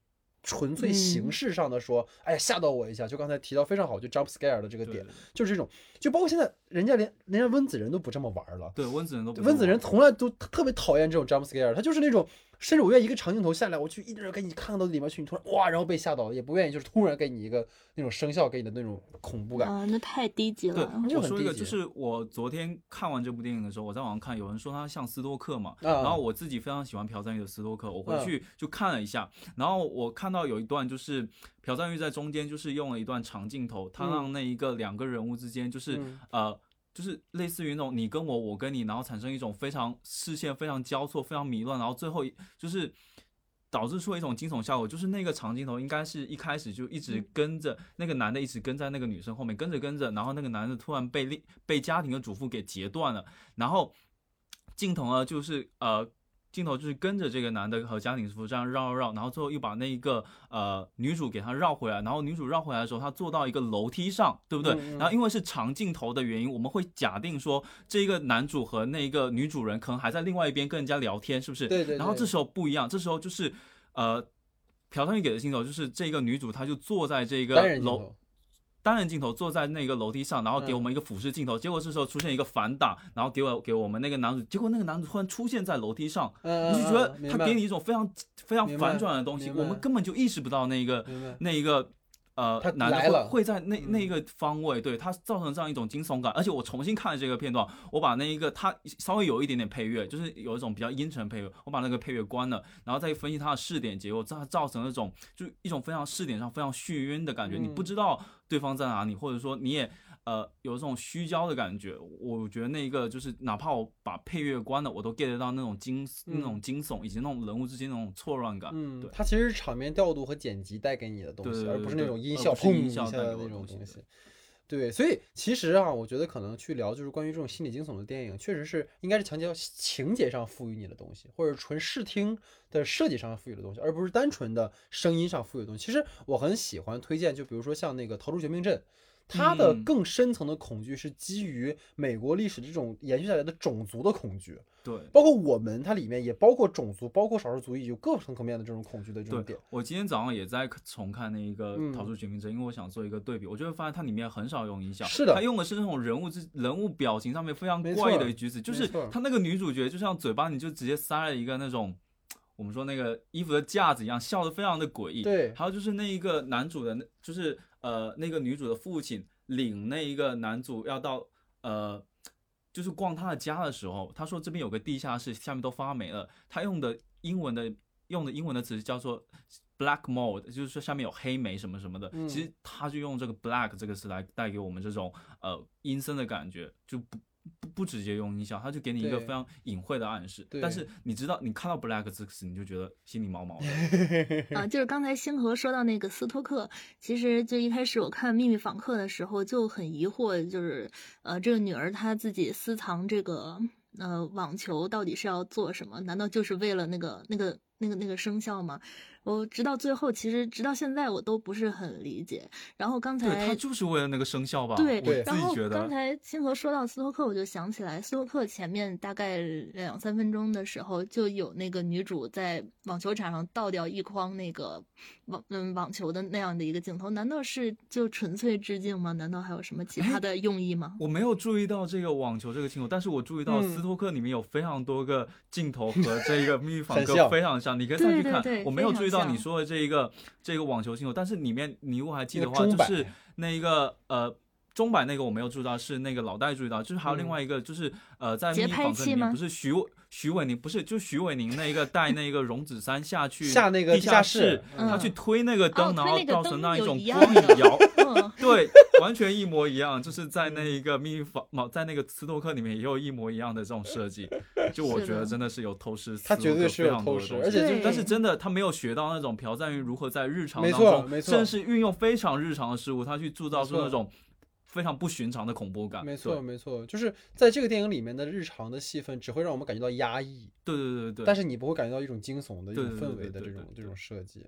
纯粹形
嗯
式上的说，哎呀吓到我一下，就刚才提到非常好，就 jump scare 的这个点，
对对
就是这种，就包括现在人家连人家温子仁都不这么玩了，
对温子仁都不
温子仁从来都特别讨厌这种 jump scare，他就是那种。甚至我愿意一个长镜头下来，我去一直给你看到里面去，你突然哇，然后被吓到了，也不愿意就是突然给你一个那种声效给你的那种恐怖感。
啊，那太低级
对
了。，
对
我说一个，就是我昨天看完这部电影的时候，我在网上看，有人说他像斯多克嘛，
啊
然后我自己非常喜欢朴赞玉的斯多克，我回
嗯
去就看了一下，然后我看到有一段就是朴赞玉在中间就是用了一段长镜头，他
嗯
让那一个两个人物之间就是、
嗯
呃。就是类似于那种你跟我，我跟你，然后产生一种非常视线非常交错、非常迷乱，然后最后一就是导致出了一种惊悚效果。就是那个长镜头应该是一开始就一直跟着、那个男的，一直跟在那个女生后面，跟着跟着，然后那个男的突然被另被家庭的主妇给截断了，然后镜头呢就是呃。镜头就是跟着这个男的和家庭主妇这样绕绕绕，然后最后又把那一个呃女主给他绕回来，然后女主绕回来的时候，她坐到一个楼梯上，对不对？
嗯嗯
然后因为是长镜头的原因，我们会假定说这一个男主和那个女主人可能还在另外一边跟人家聊天，是不是？
对对对
然后这时候不一样，这时候就是呃，朴赞玉给的镜头就是这个女主她就坐在这个楼
单人镜头，
坐在那个楼梯上，然后给我们一个俯视镜头，结果这时候出现一个反打，然后给我给我们那个男主，结果那个男主突然出现在楼梯上，
嗯，
你就觉得他给你一种非常非常反转的东西，我们根本就意识不到那个那一个。呃
他，
男的会会在那
嗯
那一个方位，对他造成这样一种惊悚感，而且我重新看了这个片段，我把那一个他稍微有一点点配乐，就是有一种比较阴沉的配乐，我把那个配乐关了，然后再分析它的试点结构，造造成那种就一种非常试点上非常眩晕的感觉，你不
嗯。
知道对方在哪里，或者说你也呃有这种虚焦的感觉。我觉得那一个就是哪怕我把配乐关了，我都 get 到那种惊那种惊悚以及那种人物之间那种错乱感。对，
嗯它其实是场面调度和剪辑带给你的东西，
对对
而不是那种音效
而不是
砰一下的那种
东西。
对，所以其实啊，我觉得可能去聊就是关于这种心理惊悚的电影，确实是应该是强调情节上赋予你的东西，或者纯视听的设计上赋予的东西，而不是单纯的声音上赋予的东西。其实我很喜欢推荐，就比如说像那个《逃出绝命镇》。它的
嗯
更深层的恐惧是基于美国历史这种延续下来的种族的恐惧，
对。
包括我们它里面也包括种族，包括少数族裔，有各层层面的这种恐惧的这种
对
点。，
我今天早上也在重看那一个
嗯《
逃出绝命镇》，因为我想做一个对比，我就会发现它里面很少用音效，
是的
它用的是那种人物之人物表情上面非常怪
错
的举止，就是他那个女主角就像嘴巴里就直接塞了一个那种。我们说那个衣服的架子一样，笑得非常的诡异。
对
还有就是那一个男主的那，就是呃那个女主的父亲领那一个男主要到呃，就是逛他的家的时候，他说这边有个地下室，下面都发霉了。他用的英文的用的英文的词叫做 black mold，就是说下面有黑霉什么什么的。
嗯
其实他就用这个 black 这个词来带给我们这种呃阴森的感觉，就不。不不直接用音效，他就给你一个非常隐晦的暗示。
对
但是你知道，你看到 black 这个词，你就觉得心里毛毛的。
啊，就是刚才星河说到那个斯托克，其实就一开始我看《秘密访客》的时候就很疑惑，就是呃，这个女儿她自己私藏这个呃网球到底是要做什么？难道就是为了那个那个那个那个生肖嘛。我直到最后，其实直到现在我都不是很理解。然后刚才
对他就是为了那个生肖吧？
对，
我
然后
觉得
刚才清河说到斯托克，我就想起来，斯托克前面大概两三分钟的时候，就有那个女主在网球场上倒掉一筐那个网嗯网球的那样的一个镜头，难道是就纯粹致敬吗？难道还有什么其他的用意吗？
我没有注意到这个网球这个镜头，但是我注意到斯托克里面有非常多个镜头和这个秘密访客非常像，你可以上去看。我没有注意到你说的这一个这个网球镜头，但是里面你如果还记得话，就是那一个呃钟摆那个我没有注意到，是那个老戴注意到，就是还有另外一个就是呃在秘密访客里面不是徐徐伟宁不是就徐伟宁那一个带那个荣子山下去
下那个
地
下
室，他去推那个灯，然后造成那一种
光
影摇，对，完全一模一样，就是在那一个秘密访在那个斯托克里面也有一模一样的这种设计，就我觉得真的是有偷师，
他绝对是有偷师，而且
但是真的他没有学到那种朴赞玉如何在日常
当
中，
甚
至是运用非常日常的事物，他去铸造出那种。非常不寻常的恐怖感，
没错没错，就是在这个电影里面的日常的戏份，只会让我们感觉到压抑，
对对对对，
但是你不会感觉到一种惊悚的一种氛围的这种这种设计。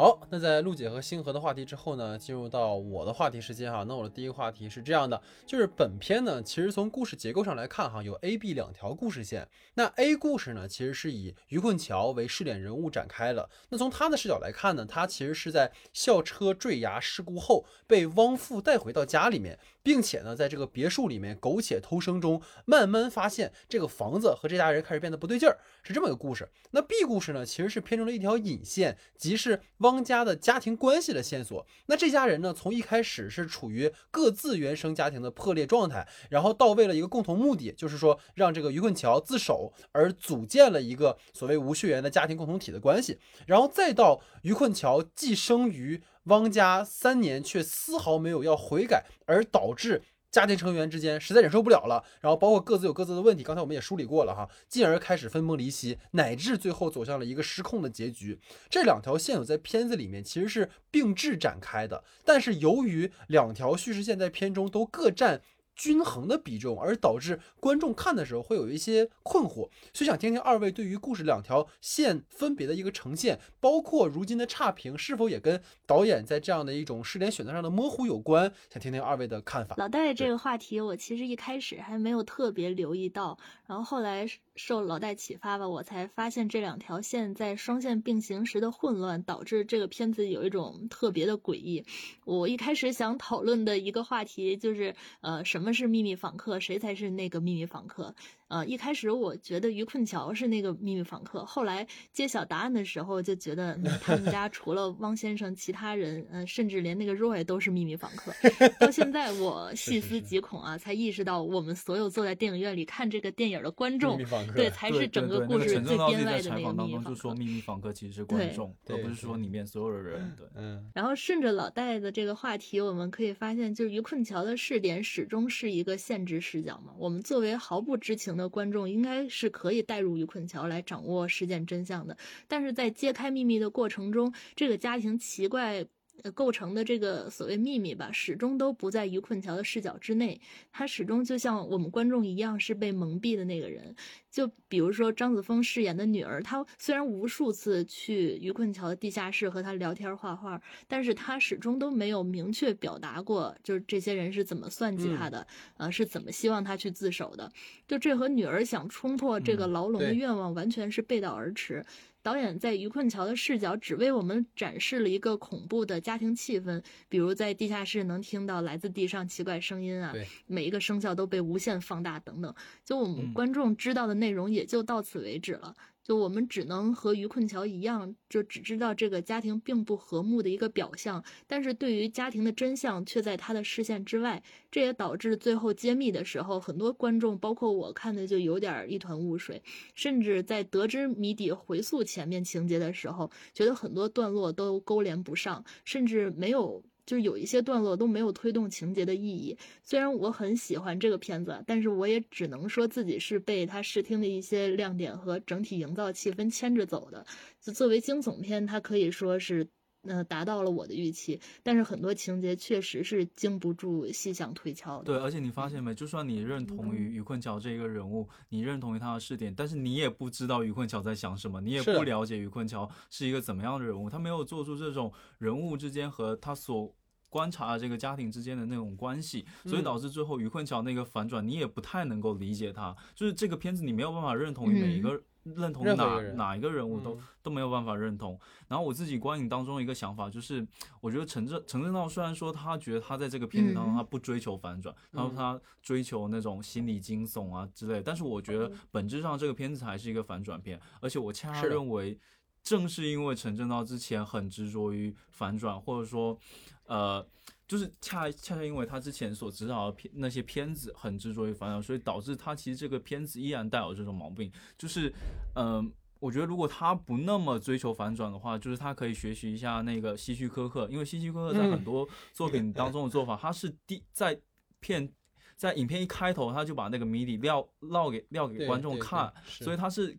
好，那在陆姐和星河的话题之后呢，进入到我的话题时间哈。那我的第一个话题是这样的，就是本片呢，其实从故事结构上来看哈，有 A、B 两条故事线。那 A 故事呢，其实是以于困桥为试点人物展开的。那从他的视角来看呢，他其实是在校车坠崖事故后被汪父带回到家里面。并且呢，在这个别墅里面苟且偷生中，慢慢发现这个房子和这家人开始变得不对劲儿，是这么一个故事。那 B 故事呢，其实是偏成了一条引线，即是汪家的家庭关系的线索。那这家人呢，从一开始是处于各自原生家庭的破裂状态，然后到为了一个共同目的，就是说让这个于困桥自首而组建了一个所谓无血缘的家庭共同体的关系，然后再到于困桥寄生于。汪家三年却丝毫没有要悔改，而导致家庭成员之间实在忍受不了了，然后包括各自有各自的问题，刚才我们也梳理过了哈，进而开始分崩离析，乃至最后走向了一个失控的结局。这两条线有在片子里面其实是并置展开的，但是由于两条叙事线在片中都各占。均衡的比重，而导致观众看的时候会有一些困惑，所以想听听二位对于故事两条线分别的一个呈现，包括如今的差评是否也跟导演在这样的一种试点选择上的模糊有关？想听听二位的看法。
老戴这个话题，我其实一开始还没有特别留意到，然后后来受老戴启发吧，我才发现这两条线在双线并行时的混乱，导致这个片子有一种特别的诡异。我一开始想讨论的一个话题就是，呃，什么？是秘密访客，谁才是那个秘密访客？呃，一开始我觉得于困桥是那个秘密访客，后来揭晓答案的时候，就觉得他们家除了汪先生，其他人，嗯，甚至连那个 Roy 都是秘密访客。到现在我细思极恐啊，才意识到我们所有坐在电影院里看这个电影的观众，对，才是整个故事最编外的那个秘密访客。
就说秘密访客其实是观众，而不是说里面所有的人。对，
嗯。
然后顺着老戴的这个话题，我们可以发现，就是于困桥的试点始终是一个限制视角嘛。我们作为毫不知情的观众应该是可以带入于困桥来掌握事件真相的，但是在揭开秘密的过程中，这个家庭奇怪。构成的这个所谓秘密吧，始终都不在于困桥的视角之内。他始终就像我们观众一样，是被蒙蔽的那个人。就比如说张子枫饰演的女儿，她虽然无数次去于困桥的地下室和他聊天画画，但是她始终都没有明确表达过，就是这些人是怎么算计他的，呃，是怎么希望他去自首的。就这和女儿想冲破这个牢笼的愿望完全是背道而驰。导演在于困桥的视角，只为我们展示了一个恐怖的家庭气氛，比如在地下室能听到来自地上奇怪声音啊，每一个声效都被无限放大等等，就我们观众知道的内容也就到此为止了。就我们只能和于困桥一样，就只知道这个家庭并不和睦的一个表象，但是对于家庭的真相却在他的视线之外。这也导致最后揭秘的时候，很多观众，包括我看的就有点一团雾水，甚至在得知谜底回溯前面情节的时候，觉得很多段落都勾连不上，甚至没有。就是有一些段落都没有推动情节的意义。虽然我很喜欢这个片子，但是我也只能说自己是被它视听的一些亮点和整体营造气氛牵着走的。就作为惊悚片，它可以说是呃，达到了我的预期，但是很多情节确实是经不住细想推敲的。
对，而且你发现没，就算你认同于于困桥这一个人物，你认同于他的视点，但是你也不知道于困桥在想什么，你也不了解于困桥是一个怎么样的人物，他没有做出这种人物之间和他所观察的这个家庭之间的那种关系，所以导致最后于困桥那个反转，你也不太能够理解他，就是这个片子你没有办法认同于每一个。认同哪哪一个人物都都没有办法认同。然后我自己观影当中一个想法就是，我觉得陈正陈正道虽然说他觉得他在这个片子当中他不追求反转，他说他追求那种心理惊悚啊之类，但是我觉得本质上这个片子还是一个反转片，而且我恰恰认为，正是因为陈正道之前很执着于反转，或者说，呃。就是恰恰恰因为他之前所指导的片那些片子很执着于反转，所以导致他其实这个片子依然带有这种毛病。就是，嗯，我觉得如果他不那么追求反转的话，就是他可以学习一下那个希区柯克，因为希区柯克在很多作品当中的做法，他是第在片在影片一开头他就把那个谜底撂撂给撂给观众看，所以他是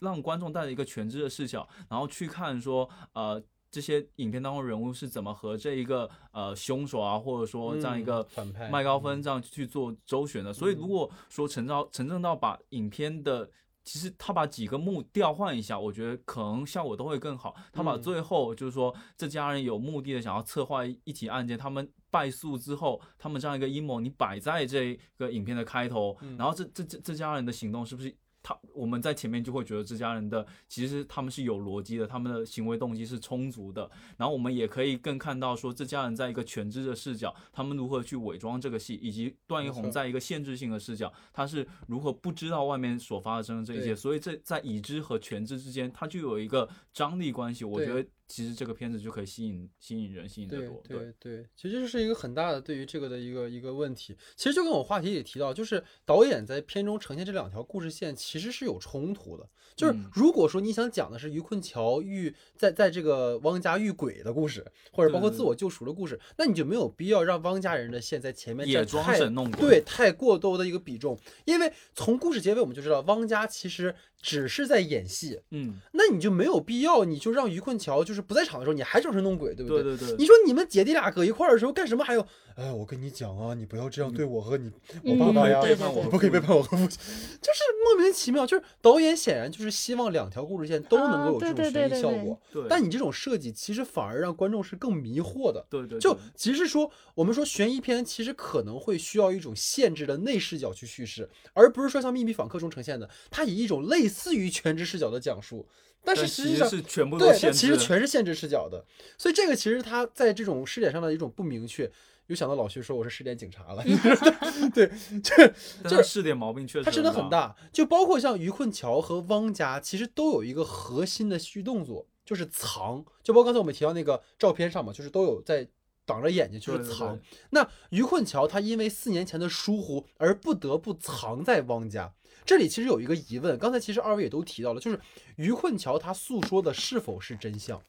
让观众带着一个全知的视角，然后去看说，呃。这些影片当中人物是怎么和这一个呃凶手啊，或者说这样一个麦高芬这样去做周旋的？所以如果说陈昭陈正道把影片的其实他把几个幕调换一下，我觉得可能效果都会更好。他把最后就是说这家人有目的的想要策划一起案件，他们败诉之后，他们这样一个阴谋你摆在这个影片的开头，然后这这这这家人的行动是不是？他我们在前面就会觉得这家人的其实他们是有逻辑的，他们的行为动机是充足的。然后我们也可以更看到说这家人在一个全知的视角，他们如何去伪装这个戏，以及段奕宏在一个限制性的视角，他是如何不知道外面所发生的这一切。所以这在已知和全知之间，它就有一个张力关系。我觉得。其实这个片子就可以吸引吸引人，吸引得多。
对对，其实这是一个很大的对于这个的一个一个问题。其实就跟我话题里提到，就是导演在片中呈现这两条故事线其实是有冲突的。就是如果说你想讲的是于困桥遇在在这个汪家遇鬼的故事，或者包括自我救赎的故事，那你就没有必要让汪家人的线在前面
也装神弄鬼，
对，太过多的一个比重。因为从故事结尾我们就知道，汪家其实。只是在演戏，
嗯，
那你就没有必要，你就让于困桥就是不在场的时候，你还装神弄鬼，对不
对？对对对。
你说你们姐弟俩搁一块儿的时候干什么？还有，哎，我跟你讲啊，你不要这样对我和你我爸爸呀，你不可以背叛我和父亲，就是莫名其妙。就是导演显然就是希望两条故事线都能够有这种悬疑效果，但你这种设计其实反而让观众是更迷惑的。
对对。
就其实说，我们说悬疑片其实可能会需要一种限制的内视角去叙事，而不是说像《秘密访客》中呈现的，它以一种类似于全知视角的讲述，但是实际上
是全部
对，它其实全是限制视角的，所以这个其实它在这种视点上的一种不明确。又想到老徐说我是试点警察了，对，这这
试点毛病确实
他真的很大，就包括像于困桥和汪家，其实都有一个核心的虚动作，就是藏，就包括刚才我们提到那个照片上嘛，就是都有在挡着眼睛，就是藏。那于困桥他因为四年前的疏忽而不得不藏在汪家。这里其实有一个疑问，刚才其实二位也都提到了，就是于困桥他诉说的是否是真相？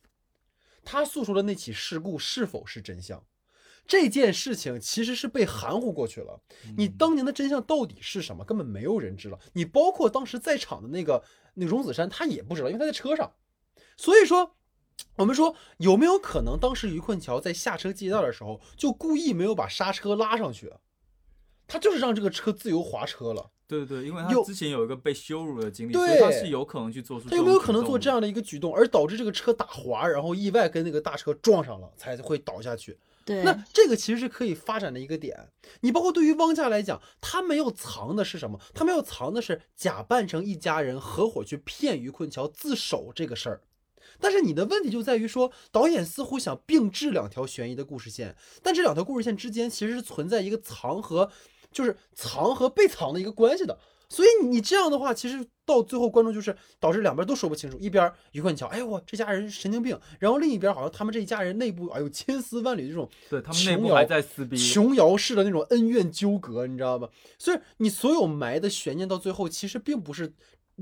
他诉说的那起事故是否是真相？这件事情其实是被含糊过去了。你当年的真相到底是什么？根本没有人知道。你包括当时在场的那个那荣子山，他也不知道，因为他在车上。所以说，我们说有没有可能，当时于困桥在下车接道的时候，就故意没有把刹车拉上去？他就是让这个车自由滑车了。
对对，因为他之前有一个被羞辱的经历，所以他是有可能去做出。
他有没有可能做这样的一个举动，而导致这个车打滑，然后意外跟那个大车撞上了，才会倒下去？
对，
那这个其实是可以发展的一个点。你包括对于汪家来讲，他们要藏的是什么？他们要藏的是假扮成一家人合伙去骗于困桥自首这个事儿。但是你的问题就在于说，导演似乎想并置两条悬疑的故事线，但这两条故事线之间其实是存在一个藏和。就是藏和被藏的一个关系的，所以你这样的话，其实到最后观众就是导致两边都说不清楚。一边于冠桥，哎我这家人神经病，然后另一边好像他们这一家人内部哎呦千丝万缕这种，
对他们内部还在撕逼，
琼瑶式的那种恩怨纠葛，你知道吧？所以你所有埋的悬念到最后，其实并不是。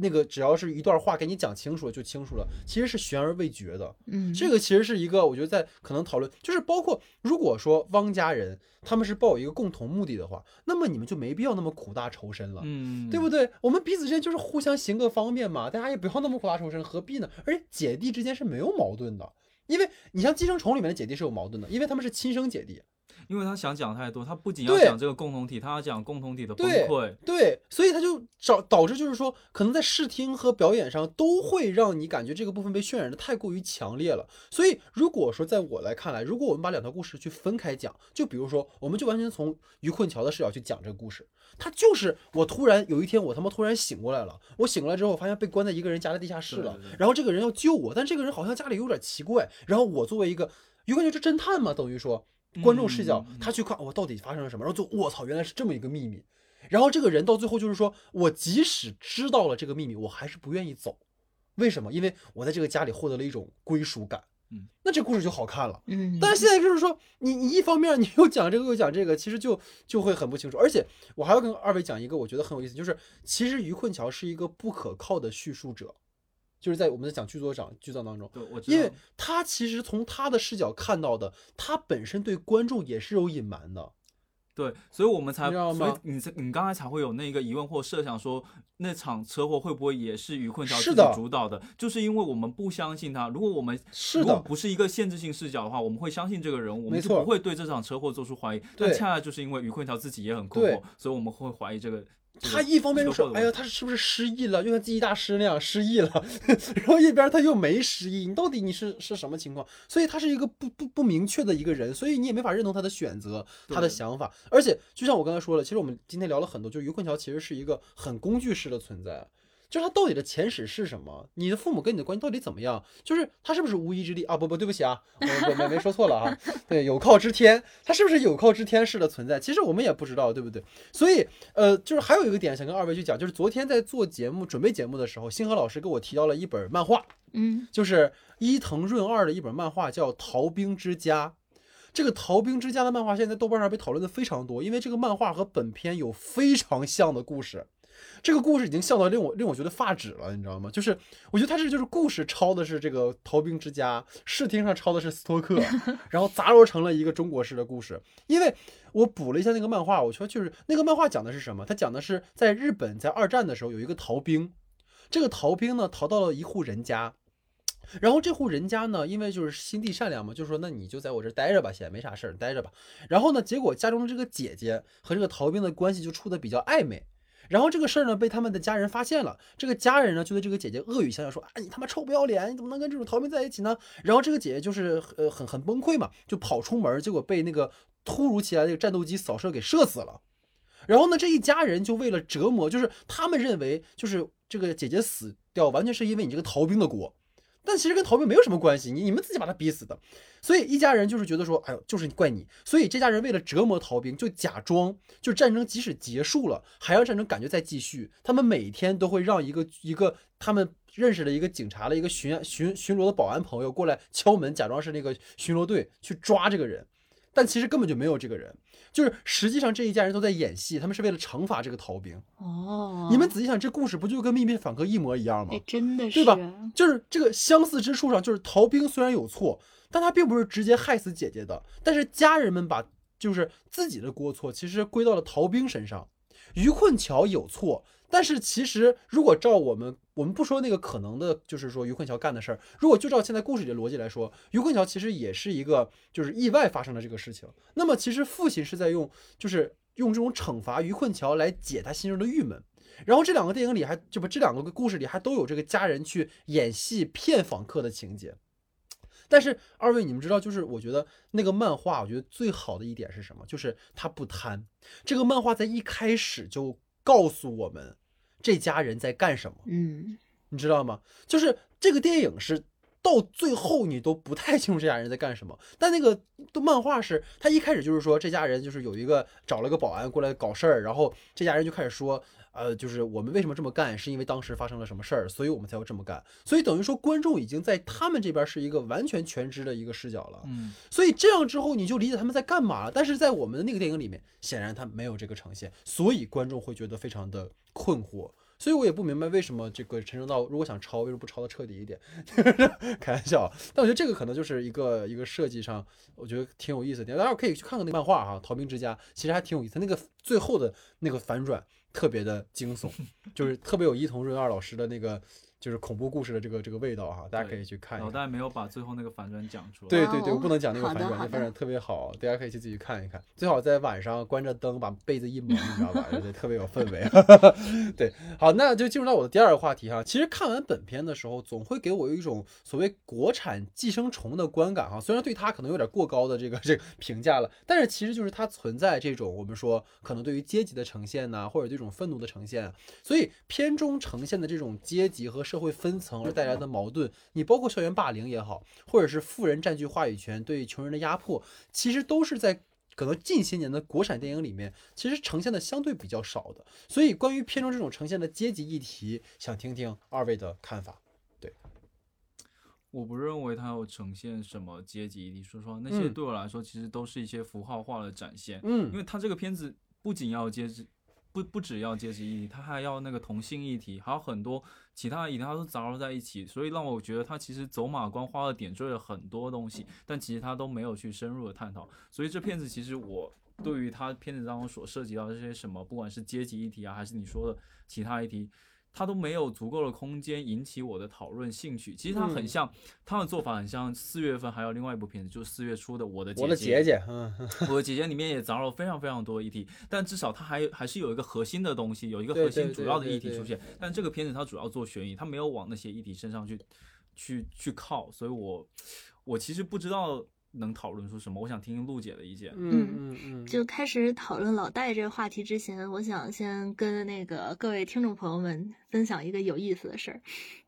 那个只要是一段话给你讲清楚了就清楚了，其实是悬而未决的。
嗯，
这个其实是一个我觉得在可能讨论，就是包括如果说汪家人他们是抱有一个共同目的的话，那么你们就没必要那么苦大仇深了，
嗯，
对不对？我们彼此之间就是互相行个方便嘛，大家也不要那么苦大仇深，何必呢？而且姐弟之间是没有矛盾的。因为你像《寄生虫》里面的姐弟是有矛盾的，因为他们是亲生姐弟。
因为他想讲太多，他不仅要讲这个共同体，他要讲共同体的崩溃。
对，所以他就导导致就是说，可能在视听和表演上都会让你感觉这个部分被渲染的太过于强烈了。所以如果说在我来看来，如果我们把两条故事去分开讲，就比如说，我们就完全从于困桥的视角去讲这个故事，他就是我突然有一天我他妈突然醒过来了，我醒过来之后发现被关在一个人家的地下室了，然后这个人要救我，但这个人好像家里有点奇怪，然后我作为一个于困桥是侦探嘛，等于说。观众视角，他去看我到底发生了什么，然后就我操，原来是这么一个秘密。然后这个人到最后就是说，我即使知道了这个秘密，我还是不愿意走。为什么？因为我在这个家里获得了一种归属感。
嗯，
那这故事就好看了。嗯，但是现在就是说，你你一方面你又讲这个又讲这个，其实就就会很不清楚。而且我还要跟二位讲一个我觉得很有意思，就是其实于困桥是一个不可靠的叙述者。就是在我们在讲剧作长剧作当中，对，我因为他其实从他的视角看到的，他本身对观众也是有隐瞒的，
对，所以我们才，所以你你刚才才会有那个疑问或设想，说那场车祸会不会也是于困桥自己主导的？就是因为我们不相信他，如果我们如果不是一个限制性视角的话，我们会相信这个人，我们就不会对这场车祸做出怀疑。但恰恰就是因为于困桥自己也很困惑，所以我们会怀疑这个。
他一方面就说：“哎呀，他是不是失忆了？就像记忆大师那样失忆了。”然后一边他又没失忆，你到底你是是什么情况？所以他是一个不不不明确的一个人，所以你也没法认同他的选择、他的想法。而且就像我刚才说了，其实我们今天聊了很多，就是于困桥其实是一个很工具式的存在。就是他到底的前史是什么？你的父母跟你的关系到底怎么样？就是他是不是无依之地啊？不不，对不起啊，我没没说错了啊。对，有靠之天，他是不是有靠之天式的存在？其实我们也不知道，对不对？所以，呃，就是还有一个点想跟二位去讲，就是昨天在做节目准备节目的时候，星河老师给我提到了一本漫画，
嗯，
就是伊藤润二的一本漫画，叫《逃兵之家》。这个《逃兵之家》的漫画现在豆瓣上被讨论的非常多，因为这个漫画和本片有非常像的故事。这个故事已经笑到令我令我觉得发指了，你知道吗？就是我觉得他是就是故事抄的是这个逃兵之家，视听上抄的是斯托克，然后杂糅成了一个中国式的故事。因为我补了一下那个漫画，我说就是那个漫画讲的是什么？他讲的是在日本在二战的时候有一个逃兵，这个逃兵呢逃到了一户人家，然后这户人家呢因为就是心地善良嘛，就说那你就在我这待着吧，先没啥事儿，待着吧。然后呢，结果家中的这个姐姐和这个逃兵的关系就处的比较暧昧。然后这个事儿呢，被他们的家人发现了。这个家人呢，就对这个姐姐恶语相向，说：“啊，你他妈臭不要脸，你怎么能跟这种逃兵在一起呢？”然后这个姐姐就是呃很很崩溃嘛，就跑出门，结果被那个突如其来的战斗机扫射给射死了。然后呢，这一家人就为了折磨，就是他们认为就是这个姐姐死掉完全是因为你这个逃兵的锅。但其实跟逃兵没有什么关系，你你们自己把他逼死的，所以一家人就是觉得说，哎呦，就是怪你，所以这家人为了折磨逃兵，就假装就战争即使结束了，还让战争感觉再继续。他们每天都会让一个一个他们认识的一个警察的一个巡巡巡逻的保安朋友过来敲门，假装是那个巡逻队去抓这个人，但其实根本就没有这个人。就是实际上这一家人都在演戏，他们是为了惩罚这个逃兵。
哦，
你们仔细想，这故事不就跟《秘密访客》一模一样吗？
真的
是，对吧？就是这个相似之处上，就是逃兵虽然有错，但他并不是直接害死姐姐的，但是家人们把就是自己的过错，其实归到了逃兵身上。于困桥有错。但是其实，如果照我们，我们不说那个可能的，就是说于困桥干的事儿，如果就照现在故事里的逻辑来说，于困桥其实也是一个就是意外发生的这个事情。那么其实父亲是在用，就是用这种惩罚于困桥来解他心中的郁闷。然后这两个电影里还就不这两个故事里还都有这个家人去演戏骗访客的情节。但是二位你们知道，就是我觉得那个漫画，我觉得最好的一点是什么？就是他不贪。这个漫画在一开始就。告诉我们这家人在干什么？
嗯，
你知道吗？就是这个电影是到最后你都不太清楚这家人在干什么。但那个漫画是，他一开始就是说这家人就是有一个找了个保安过来搞事儿，然后这家人就开始说。呃，就是我们为什么这么干，是因为当时发生了什么事儿，所以我们才要这么干。所以等于说，观众已经在他们这边是一个完全全知的一个视角了。
嗯，
所以这样之后，你就理解他们在干嘛了。但是在我们的那个电影里面，显然他没有这个呈现，所以观众会觉得非常的困惑。所以我也不明白为什么这个陈正道如果想抄，为什么不抄的彻底一点？开玩笑。但我觉得这个可能就是一个一个设计上，我觉得挺有意思的。大家可以去看看那漫画哈，《逃兵之家》其实还挺有意思。那个最后的那个反转。特别的惊悚，就是特别有伊藤润二老师的那个就是恐怖故事的这个这个味道哈，大家可以去看。
老戴没有把最后那个反转讲出来。
对对对，我不能讲那个反转，
那
反转特别好，大家可以去自己看一看。最好在晚上关着灯，把被子一蒙，你知道吧？对 特别有氛围。对，好，那就进入到我的第二个话题哈。其实看完本片的时候，总会给我有一种所谓国产寄生虫的观感哈。虽然对它可能有点过高的这个这个评价了，但是其实就是它存在这种我们说可能对于阶级的呈现呐，或者这种愤怒的呈现。所以片中呈现的这种阶级和社会分层而带来的矛盾，你包括校园霸凌也好，或者是富人占据话语权对穷人的压迫，其实都是在可能近些年的国产电影里面，其实呈现的相对比较少的。所以关于片中这种呈现的阶级议题，想听听二位的看法。对，
我不认为它有呈现什么阶级议题，说实话，那些对我来说其实都是一些符号化的展现。
嗯，
因为它这个片子不仅要阶级。不不只要阶级议题，他还要那个同性议题，还有很多其他议题，他都杂糅在一起，所以让我觉得他其实走马观花的点缀了很多东西，但其实他都没有去深入的探讨。所以这片子其实我对于他片子当中所涉及到这些什么，不管是阶级议题啊，还是你说的其他议题。他都没有足够的空间引起我的讨论兴趣。其实它很像，他的做法很像四月份还有另外一部片子，就是四月初的《我的姐姐》。
我的姐姐，
嗯，我的姐姐里面也杂糅了非常非常多的议题，但至少它还还是有一个核心的东西，有一个核心主要的议题出现。但这个片子它主要做悬疑，它没有往那些议题身上去去去靠，所以我我其实不知道。能讨论出什么？我想听听陆姐的意见。
嗯嗯嗯，
就开始讨论老戴这个话题之前，我想先跟那个各位听众朋友们分享一个有意思的事儿，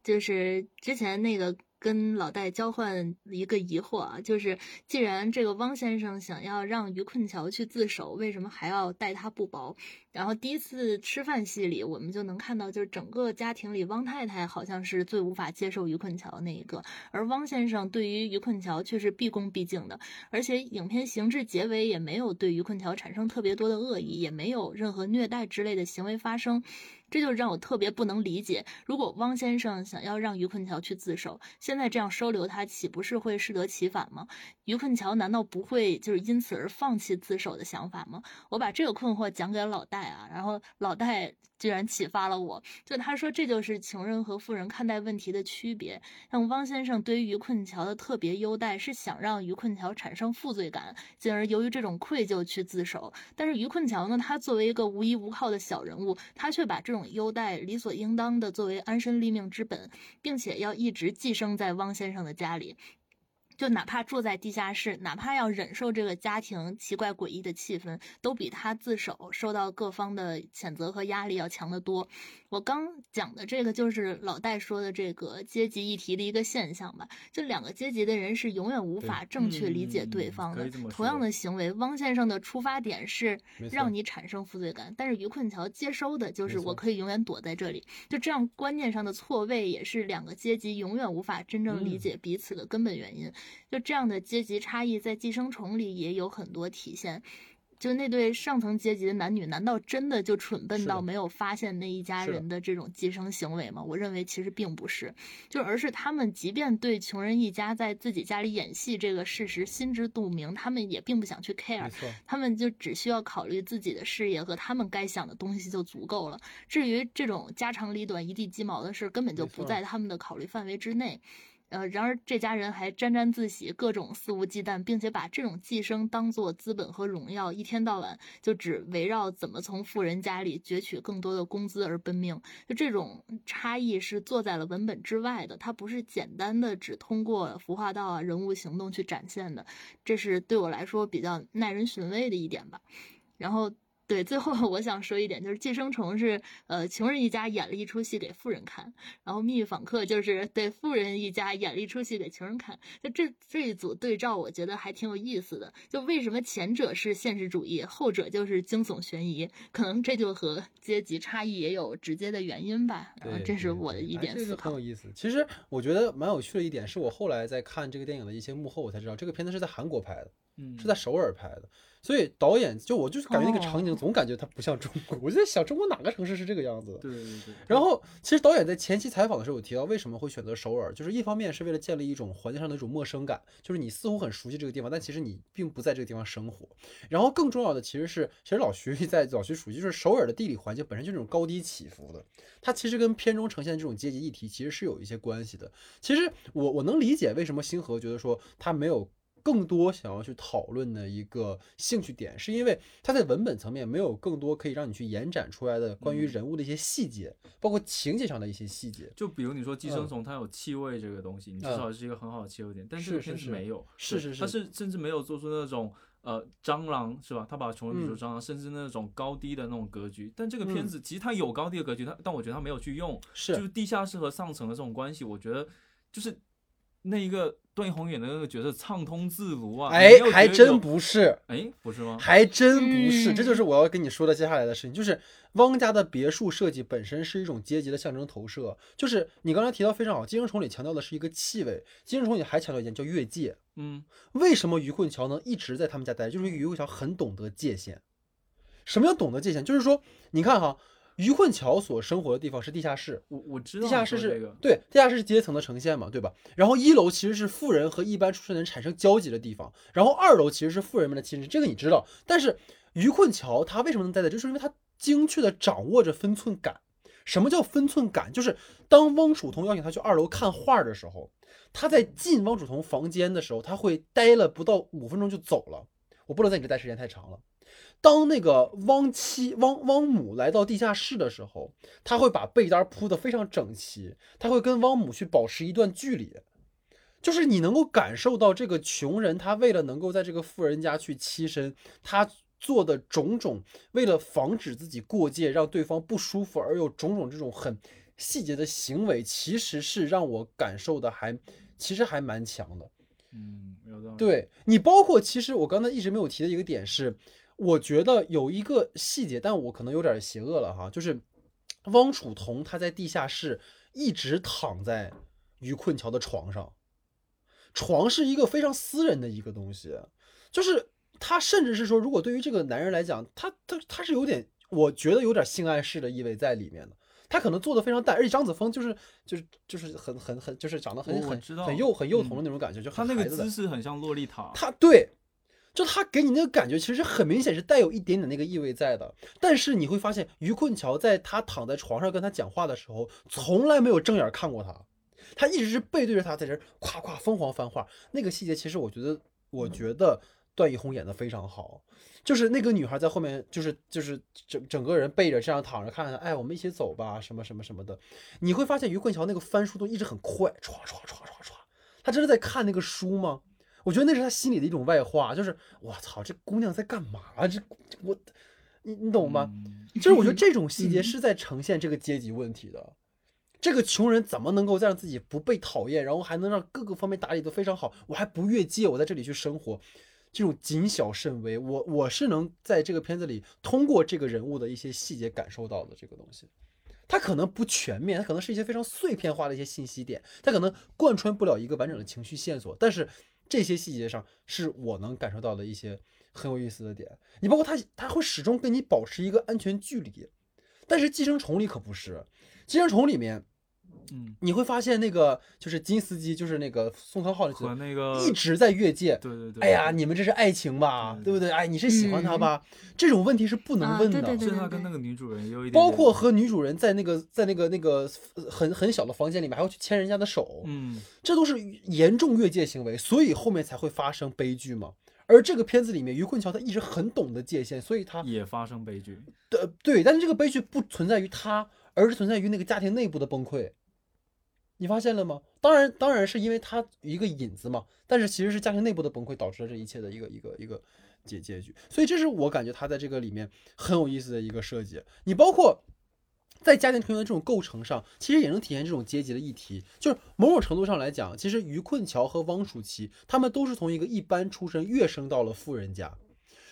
就是之前那个。跟老戴交换一个疑惑啊，就是既然这个汪先生想要让于困桥去自首，为什么还要待他不薄？然后第一次吃饭戏里，我们就能看到，就是整个家庭里，汪太太好像是最无法接受于困桥那一个，而汪先生对于于困桥却是毕恭毕敬的，而且影片行至结尾也没有对于困桥产生特别多的恶意，也没有任何虐待之类的行为发生。这就让我特别不能理解。如果汪先生想要让于困桥去自首，现在这样收留他，岂不是会适得其反吗？于困桥难道不会就是因此而放弃自首的想法吗？我把这个困惑讲给了老戴啊，然后老戴居然启发了我，就他说这就是穷人和富人看待问题的区别。像汪先生对于于困桥的特别优待，是想让于困桥产生负罪感，进而由于这种愧疚去自首。但是于困桥呢，他作为一个无依无靠的小人物，他却把这种优待理所应当的作为安身立命之本，并且要一直寄生在汪先生的家里。就哪怕住在地下室，哪怕要忍受这个家庭奇怪诡异的气氛，都比他自首受到各方的谴责和压力要强得多。我刚讲的这个就是老戴说的这个阶级议题的一个现象吧。就两个阶级的人是永远无法正确理解对方的。同样的行为，汪先生的出发点是让你产生负罪感，但是于困桥接收的就是我可以永远躲在这里。就这样观念上的错位，也是两个阶级永远无法真正理解彼此的根本原因。就这样的阶级差异，在《寄生虫》里也有很多体现。就那对上层阶级的男女，难道真的就蠢笨到没有发现那一家人的这种寄生行为吗？我认为其实并不是，就而是他们即便对穷人一家在自己家里演戏这个事实心知肚明，他们也并不想去 care，他们就只需要考虑自己的事业和他们该想的东西就足够了。至于这种家长里短、一地鸡毛的事，根本就不在他们的考虑范围之内。呃，然而这家人还沾沾自喜，各种肆无忌惮，并且把这种寄生当做资本和荣耀，一天到晚就只围绕怎么从富人家里攫取更多的工资而奔命。就这种差异是坐在了文本之外的，它不是简单的只通过服化道啊、人物行动去展现的，这是对我来说比较耐人寻味的一点吧。然后。对，最后我想说一点，就是《寄生虫》是呃穷人一家演了一出戏给富人看，然后《秘密访客》就是对富人一家演了一出戏给穷人看。就这这一组对照，我觉得还挺有意思的。就为什么前者是现实主义，后者就是惊悚悬疑？可能这就和阶级差异也有直接的原因吧。然后这是我的一点思考。
很有意思。其实我觉得蛮有趣的一点，是我后来在看这个电影的一些幕后，我才知道这个片子是在韩国拍的。
嗯
是在首尔拍的。所以导演就我就是感觉那个场景
哦
总感觉它不像中国，我就在想中国哪个城市是这个样子的？
对对对。
然后，其实导演在前期采访的时候有提到，为什么会选择首尔，就是一方面是为了建立一种环境上的一种陌生感，就是你似乎很熟悉这个地方，但其实你并不在这个地方生活。然后更重要的其实是，其实老徐 在老徐熟悉，就是首尔的地理环境本身就是这种高低起伏的，它其实跟片中呈现的这种阶级议题其实是有一些关系的。其实我我能理解为什么星河觉得说他没有。更多想要去讨论的一个兴趣点，是因为它在文本层面没有更多可以让你去延展出来的关于
嗯
人物的一些细节，包括情节上的一些细节。
就比如你说寄生
嗯
虫，它有气味这个东西，你至
嗯
少是一个很好的切入点，但这个
是是是
片子没有，
是是是
它是甚至没有做出那种呃蟑螂是吧？它把穷人比作
嗯
蟑螂，甚至那种高低的那种格局。但这个片
嗯
子其实它有高低的格局，它但我觉得它没有去用，
是
就是地下室和上层的这种关系，我觉得就是那一个段奕宏演的那个角色畅通自如啊，
哎还真不是，
哎，不是吗？
还真不是，这
嗯
就是我要跟你说的接下来的事情，就是汪家的别墅设计本身是一种阶级的象征投射，就是你刚才提到非常好，《寄生虫》里强调的是一个气味，《寄生虫》里还强调一点叫越界。
嗯，
为什么于困桥能一直在他们家待？就是因为于困桥很懂得界限。什么叫懂得界限？就是说，你看哈，于困桥所生活的地方是地下室，
我我知道你
地下室是、
这个，
对，地下室是阶层的呈现嘛，对吧？然后一楼其实是富人和一般出身的人产生交集的地方，然后二楼其实是富人们的寝室，这个你知道。但是于困桥他为什么能待在这？就是因为他精确的掌握着分寸感。什么叫分寸感？就是当汪楚桐邀请他去二楼看画的时候，他在进汪楚桐房间的时候，他会待了不到五分钟就走了。我不能在你这待时间太长了。当那个汪妻汪汪母来到地下室的时候，他会把被单铺得非常整齐，他会跟汪母去保持一段距离，就是你能够感受到这个穷人他为了能够在这个富人家去栖身，他做的种种，为了防止自己过界，让对方不舒服而有种种这种很细节的行为，其实是让我感受的还其实还蛮强的。
嗯，有道理。
对你，包括其实我刚才一直没有提的一个点是，我觉得有一个细节，但我可能有点邪恶了哈，就是汪楚桐他在地下室一直躺在于困桥的床上，床是一个非常私人的一个东西，就是他甚至是说，如果对于这个男人来讲，他他他是有点，我觉得有点性暗示的意味在里面的。他可能做的非常淡，而且张子枫就是就是就是很很很就是长得很很很幼很幼
嗯
童的那种感觉，就
他那个姿势很像洛丽塔。
他对，就他给你那个感觉，其实很明显是带有一点点那个意味在的。但是你会发现，于困桥在他躺在床上跟他讲话的时候，从来没有正眼看过他，他一直是背对着他，在这夸夸疯狂翻话。那个细节，其实我觉得，我觉得段奕宏演的非常好。就是那个女孩在后面，就是就是整整个人背着这样躺着看着，哎，我们一起走吧，什么什么什么的。你会发现于困桥那个翻书都一直很快，唰唰唰唰唰，他真的在看那个书吗？我觉得那是他心里的一种外化，就是我操，这姑娘在干嘛？这我，你你懂吗？
嗯
就是我觉得这种细节是在呈现这个阶级问题的。这个穷人怎么能够再让自己不被讨厌，然后还能让各个方面打理得非常好？我还不越界，我在这里去生活，这种谨小慎微，我我是能在这个片子里通过这个人物的一些细节感受到的这个东西。它可能不全面，它可能是一些非常碎片化的一些信息点，它可能贯穿不了一个完整的情绪线索，但是这些细节上是我能感受到的一些很有意思的点。你包括它，它会始终跟你保持一个安全距离，但是《寄生虫》里可不是，《寄生虫》里面
嗯，
你会发现那个就是金司机，就是那个宋康昊的角色，
和那个
一直在越界。
对对对，
哎呀，你们这是爱情吧，
对
对不对？哎，你是喜欢他吧？这种问题是不能
啊
问的。
对对对
是他跟那个女主人有一点点，
包括和女主人在那个在那个那个呃很很小的房间里面，还要去牵人家的手，
嗯，
这都是严重越界行为，所以后面才会发生悲剧嘛。而这个片子里面，于坤桥他一直很懂得界限，所以他
也发生悲剧。
对对，但是这个悲剧不存在于他，而是存在于那个家庭内部的崩溃。你发现了吗？当然，当然是因为他一个引子嘛，但是其实是家庭内部的崩溃导致了这一切的一个一个一个结结局。所以这是我感觉他在这个里面很有意思的一个设计。你包括在家庭成员的这种构成上，其实也能体现这种阶级的议题。就是某种程度上来讲，其实于困桥和汪楚祺他们都是从一个一般出身跃升到了富人家。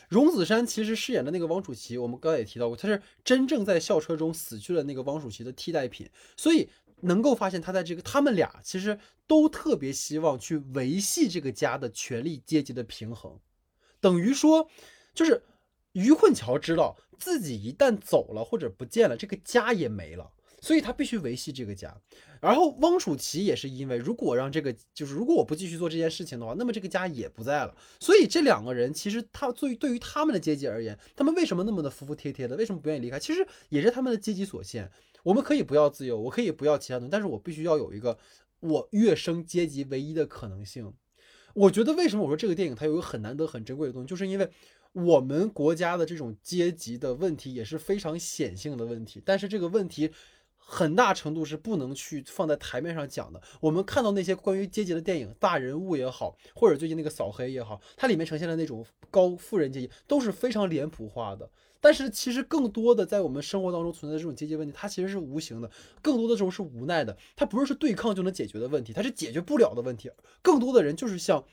荣梓杉其实饰演的那个汪楚祺，我们刚才也提到过，他是真正在校车中死去了那个汪楚祺的替代品，所以能够发现他在这个他们俩其实都特别希望去维系这个家的权力阶级的平衡。等于说就是于困桥知道自己一旦走了或者不见了，这个家也没了。所以他必须维系这个家，然后汪楚琪也是因为，如果让这个就是如果我不继续做这件事情的话，那么这个家也不在了。所以这两个人其实他对于对于他们的阶级而言，他们为什么那么的服服帖帖的？为什么不愿意离开？其实也是他们的阶级所限。我们可以不要自由，我可以不要其他东西，但是我必须要有一个我跃升阶级唯一的可能性。我觉得为什么我说这个电影它有一个很难得很珍贵的东西，就是因为我们国家的这种阶级的问题也是非常显性的问题，但是这个问题。很大程度是不能去放在台面上讲的。我们看到那些关于阶级的电影，大人物也好，或者最近那个扫黑也好，它里面呈现的那种高富人阶级都是非常脸谱化的。但是其实更多的在我们生活当中存在的这种阶级问题，它其实是无形的，更多的时候是无奈的。它不是说对抗就能解决的问题，它是解决不了的问题。更多的人就是像。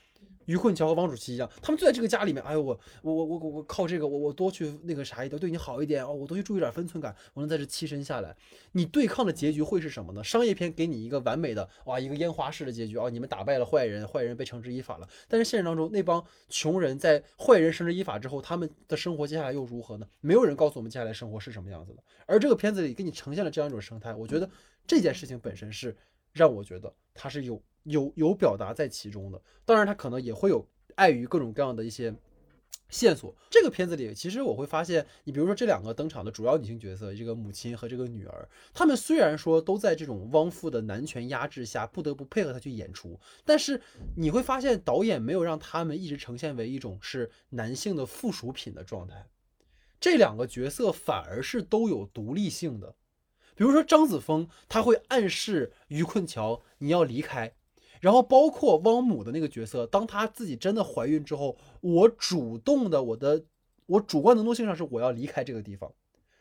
于困桥和王主席一样，他们就在这个家里面。哎呦，我我我我我靠这个，我我多去那个啥一点，对你好一点哦，我多去注意点分寸感，我能在这栖身下来。你对抗的结局会是什么呢？商业片给你一个完美的哇，一个烟花式的结局啊，你们打败了坏人，坏人被绳之以法了。但是现实当中，那帮穷人在坏人绳之以法之后，他们的生活接下来又如何呢？没有人告诉我们接下来生活是什么样子的。而这个片子里给你呈现了这样一种生态，我觉得这件事情本身是让我觉得它是有有有表达在其中的。当然，他可能也会有。碍于各种各样的一些线索，这个片子里其实我会发现，你比如说这两个登场的主要女性角色，这个母亲和这个女儿，她们虽然说都在这种汪父的男权压制下不得不配合他去演出，但是你会发现导演没有让他们一直呈现为一种是男性的附属品的状态，这两个角色反而是都有独立性的。比如说张子枫，他会暗示于困桥你要离开。然后包括汪母的那个角色，当她自己真的怀孕之后，我主动的，我的我主观能动性上是我要离开这个地方。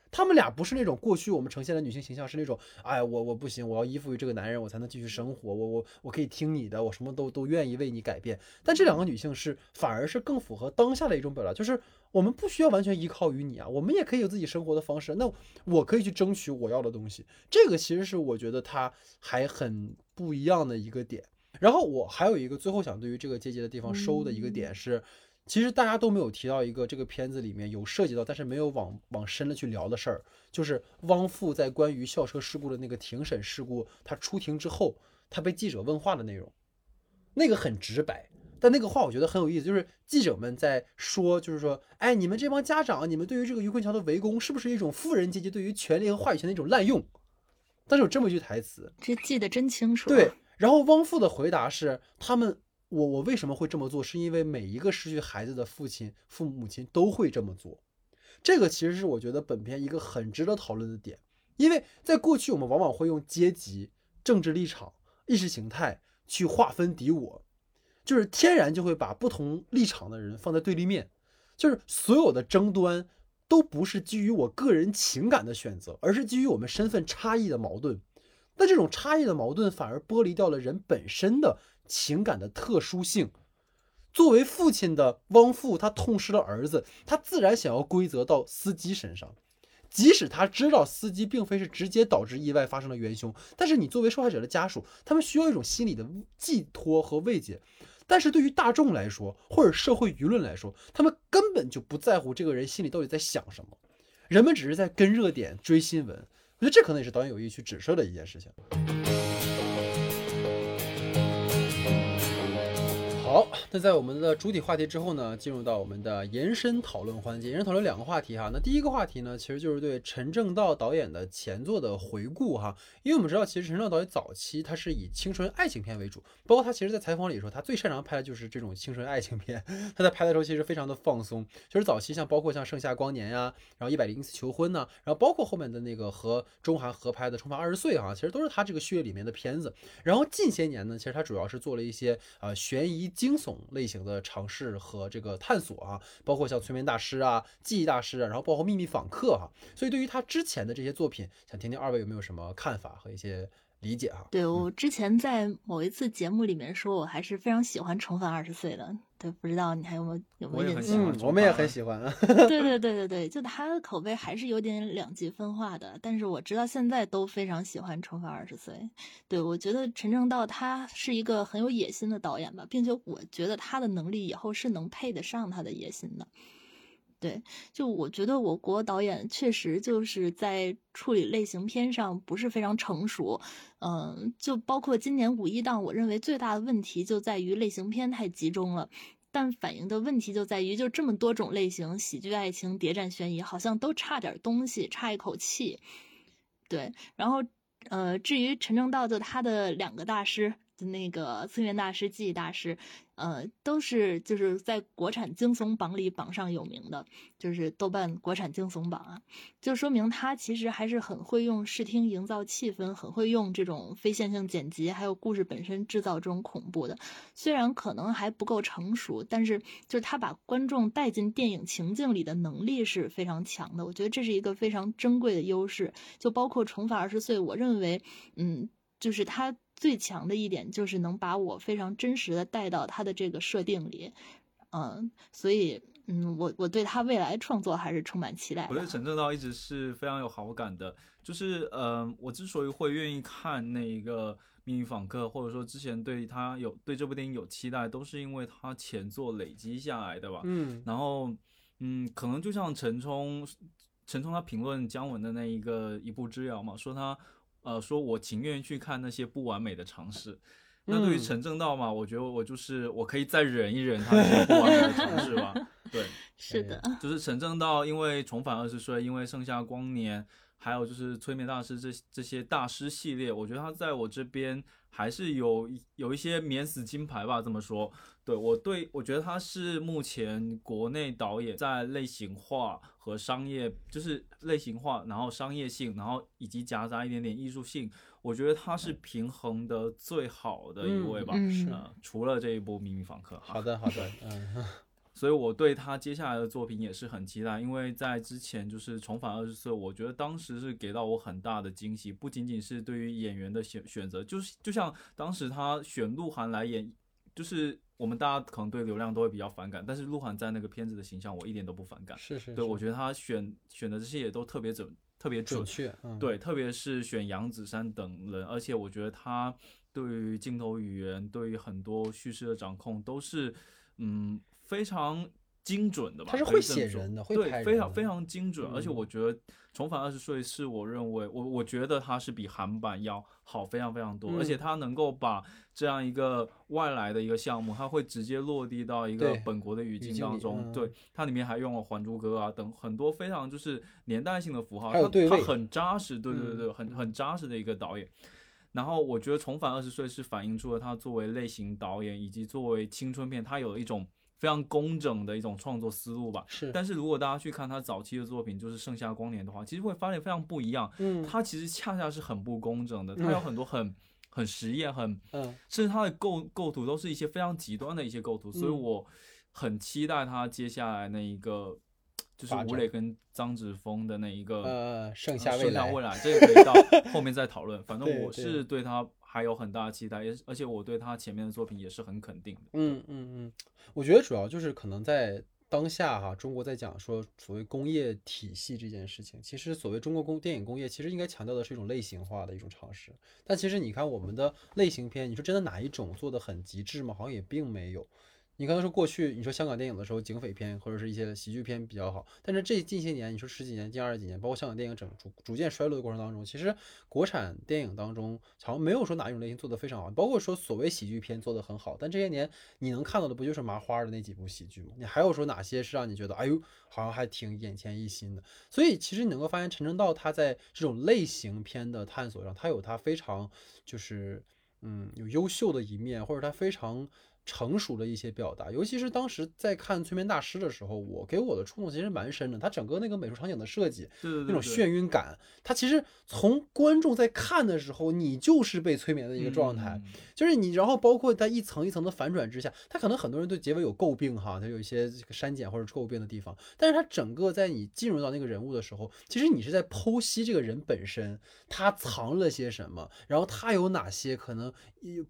他们俩不是那种过去我们呈现的女性形象，是那种哎我我不行，我要依附于这个男人，我才能继续生活。我我我可以听你的，我什么都都愿意为你改变。但这两个女性是反而是更符合当下的一种表达，就是我们不需要完全依靠于你啊，我们也可以有自己生活的方式。那我可以去争取我要的东西。这个其实是我觉得他还很不一样的一个点。然后我还有一个最后想对于这个阶级的地方收的一个点是，其实大家都没有提到一个这个片子里面有涉及到，但是没有往往深了去聊的事儿，就是汪父在关于校车事故的那个庭审事故，他出庭之后，他被记者问话的内容，那个很直白，但那个话我觉得很有意思，就是记者们在说，就是说，哎，你们这帮家长，你们对于这个于坤桥的围攻，是不是一种富人阶级对于权力和话语权的一种滥用？但是有这么一句台词，
这记得真清楚。
对。然后汪父的回答是：他们，我我为什么会这么做？是因为每一个失去孩子的父亲、父母亲都会这么做。这个其实是我觉得本片一个很值得讨论的点，因为在过去我们往往会用阶级、政治立场、意识形态去划分敌我，就是天然就会把不同立场的人放在对立面，就是所有的争端都不是基于我个人情感的选择，而是基于我们身份差异的矛盾。那这种差异的矛盾反而剥离掉了人本身的情感的特殊性。作为父亲的汪父，他痛失了儿子，他自然想要归责到司机身上，即使他知道司机并非是直接导致意外发生的元凶。但是你作为受害者的家属，他们需要一种心理的寄托和慰藉。但是对于大众来说，或者社会舆论来说，他们根本就不在乎这个人心里到底在想什么，人们只是在跟热点追新闻。我觉得这可能也是导演有意去指涉的一件事情。好，那在我们的主体话题之后呢，进入到我们的延伸讨论环节。延伸讨论两个话题哈。那第一个话题呢，其实就是对陈正道导演的前作的回顾哈。因为我们知道，其实陈正道导演早期他是以青春爱情片为主，包括他其实在采访里说，他最擅长拍的就是这种青春爱情片。他在拍的时候其实非常的放松。其实早期像包括像《盛夏光年》呀，然后《一百零一次求婚》呢，然后包括后面的那个和中韩合拍的《重返二十岁》哈，其实都是他这个序列里面的片子。然后近些年呢，其实他主要是做了一些呃悬疑惊。惊悚类型的尝试和这个探索啊，包括像催眠大师啊、记忆大师啊，然后包括秘密访客哈。所以对于他之前的这些作品，想听听二位有没有什么看法和一些理解哈。
对我之前在某一次节目里面说，我还是非常喜欢《重返二十岁》的。对，不知道你还有没有有没有印象？
嗯，我们也很喜欢。
对对对对对，就他的口碑还是有点两极分化的。但是我直到现在都非常喜欢《重返二十岁》。对我觉得陈正道他是一个很有野心的导演吧，并且我觉得他的能力以后是能配得上他的野心的。对，就我觉得我国导演确实就是在处理类型片上不是非常成熟，嗯，就包括今年五一档，我认为最大的问题就在于类型片太集中了，但反映的问题就在于就这么多种类型，喜剧、爱情、谍战、悬疑，好像都差点东西，差一口气。对，然后呃，至于陈正道，就他的两个大师。那个催眠大师、记忆大师，呃，都是就是在国产惊悚榜里榜上有名的，就是豆瓣国产惊悚榜啊，就说明他其实还是很会用视听营造气氛，很会用这种非线性剪辑，还有故事本身制造这种恐怖的。虽然可能还不够成熟，但是就是他把观众带进电影情境里的能力是非常强的。我觉得这是一个非常珍贵的优势。就包括《重返二十岁》，我认为，嗯，就是他。最强的一点就是能把我非常真实的带到他的这个设定里，嗯，所以，嗯，我我对他未来创作还是充满期待。
我对陈正道一直是非常有好感的，就是，嗯，我之所以会愿意看那一个《命运访客》，或者说之前对他有对这部电影有期待，都是因为他前作累积下来的吧。
嗯，
然后，嗯，可能就像陈冲，陈冲他评论姜文的那一个《一步之遥》嘛，说他。呃，说我情愿去看那些不完美的尝试。那对于陈正道嘛，我觉得我就是我可以再忍一忍他那些不完美的尝试吧。对，
是的，
就是陈正道，因为重返二十岁，因为盛夏光年，还有就是催眠大师这这些大师系列，我觉得他在我这边还是有有一些免死金牌吧。这么说，对我对我觉得他是目前国内导演在类型化。和商业就是类型化，然后商业性，然后以及夹杂一点点艺术性，我觉得他是平衡的最好的一位吧。
是
除了这一部《秘密访客》。
好的，好的，嗯。
所以我对他接下来的作品也是很期待，因为在之前就是《重返二十岁》，我觉得当时是给到我很大的惊喜，不仅仅是对于演员的选选择，就是就像当时他选鹿晗来演，就是。我们大家可能对流量都会比较反感，但是鹿晗在那个片子的形象，我一点都不反感。
是是，
对我觉得他选选的这些也都特别准，特别准
确。
对，特别是选杨子姗等人，而且我觉得他对于镜头语言，对于很多叙事的掌控都是，嗯，非常。精准的吧，
他是会写人的，会
对，非常非常精准。而且我觉得《重返二十岁》是我认为，我我觉得它是比韩版要好非常非常多。而且它能够把这样一个外来的一个项目，它会直接落地到一个本国的语境当中。对，它里面还用了《还珠格格》啊等很多非常就是年代性的符号，它它很扎实，对对对，很很扎实的一个导演。然后我觉得《重返二十岁》是反映出了他作为类型导演以及作为青春片，他有一种。非常工整的一种创作思路吧，
是。
但是如果大家去看他早期的作品，就是《盛夏光年》的话，其实会发现非常不一样。嗯，他其实恰恰是很不工整的，他有很多很很实验，很，嗯，甚至他的构构图都是一些非常极端的一些构图，所以我很期待他接下来那一个，就是吴磊跟张子枫的那一个，
呃，盛夏
未
来，
未 来，这个可以到后面再讨论。反正我是对他。还有很大的期待，也而且我对他前面的作品也是很肯定的。
嗯嗯嗯，我觉得主要就是可能在当下哈，中国在讲说所谓工业体系这件事情，其实所谓中国工电影工业，其实应该强调的是一种类型化的一种尝试。但其实你看我们的类型片，你说真的哪一种做的很极致吗？好像也并没有。你刚才说过去，你说香港电影的时候，警匪片或者是一些喜剧片比较好，但是这近些年，你说十几年、近二十几年，包括香港电影整逐逐渐衰落的过程当中，其实国产电影当中好像没有说哪一种类型做得非常好，包括说所谓喜剧片做得很好，但这些年你能看到的不就是麻花的那几部喜剧吗？你还有说哪些是让你觉得哎呦，好像还挺眼前一新的？所以其实你能够发现陈正道他在这种类型片的探索上，他有他非常就是嗯有优秀的一面，或者他非常。成熟的一些表达，尤其是当时在看《催眠大师》的时候，我给我的触动其实蛮深的。他整个那个美术场景的设计，那种眩晕感，他其实从观众在看的时候，你就是被催眠的一个状态，就是你，然后包括在一层一层的反转之下，他可能很多人对结尾有诟病哈，他有一些这个删减或者诟病的地方，但是他整个在你进入到那个人物的时候，其实你是在剖析这个人本身，他藏了些什么，然后他有哪些可能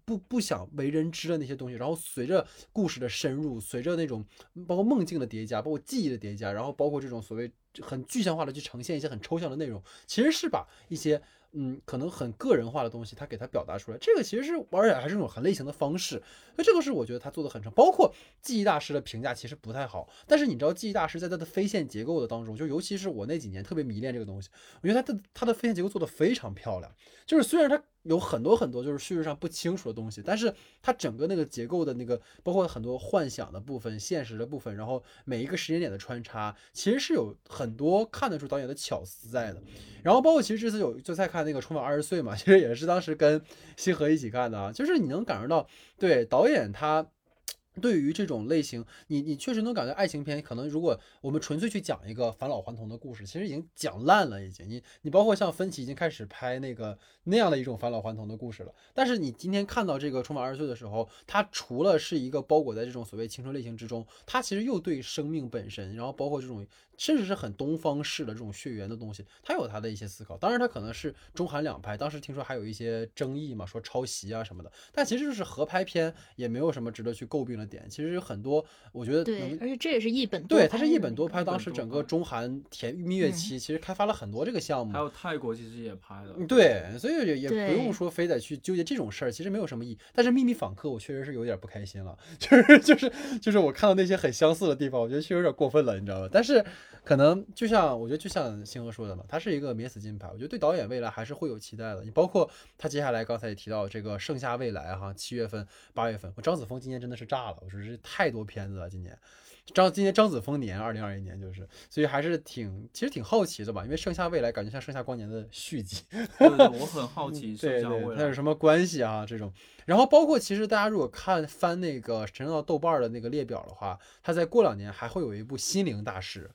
不不想为人知的那些东西，然后。随着故事的深入，随着那种包括梦境的叠加，包括记忆的叠加，然后包括这种所谓很具象化的去呈现一些很抽象的内容，其实是把一些嗯可能很个人化的东西，它给它表达出来。这个其实是而且还是一种很类型的方式，所以这个是我觉得他做的很成。包括记忆大师的评价其实不太好，但是你知道记忆大师在他的飞线结构的当中，就尤其是我那几年特别迷恋这个东西，我觉得他的他的飞线结构做的非常漂亮，就是虽然他。有很多很多就是叙事上不清楚的东西，但是它整个那个结构的那个，包括很多幻想的部分、现实的部分，然后每一个时间点的穿插，其实是有很多看得出导演的巧思在的。然后包括其实这次有就在看那个《重返二十岁》嘛，其实也是当时跟星河一起看的啊，就是你能感受到，对导演他。对于这种类型，你你确实能感觉爱情片可能，如果我们纯粹去讲一个返老还童的故事，其实已经讲烂了，已经。你你包括像芬奇已经开始拍那个那样的一种返老还童的故事了。但是你今天看到这个充满二十岁的时候，它除了是一个包裹在这种所谓青春类型之中，它其实又对生命本身，然后包括这种甚至是很东方式的这种血缘的东西，他有他的一些思考。当然，他可能是中韩两拍，当时听说还有一些争议嘛，说抄袭啊什么的。但其实就是合拍片，也没有什么值得去诟病的。点其实有很多，我觉得
对，而且这也是一本
对，它是一本多拍。当时整个中韩甜蜜月期，其实开发了很多这个项目，
还有泰国其实也拍了。
对，所以也也不用说非得去纠结这种事儿，其实没有什么意义。但是秘密访客，我确实是有点不开心了，就是就是就是我看到那些很相似的地方，我觉得确实有点过分了，你知道吧？但是可能就像我觉得就像星河说的嘛，他是一个免死金牌，我觉得对导演未来还是会有期待的。你包括他接下来刚才也提到这个《盛夏未来》哈，七月份、八月份，我张子枫今年真的是炸了。我说这太多片子了，今年张今年张子枫年，二零二一年就是，所以还是挺其实挺好奇的吧，因为《盛夏未来》感觉像《盛夏光年》的续集。
我很好奇，
对对，那有什么关系啊？这种，然后包括其实大家如果看翻那个陈正道豆瓣的那个列表的话，他在过两年还会有一部《心灵大师》。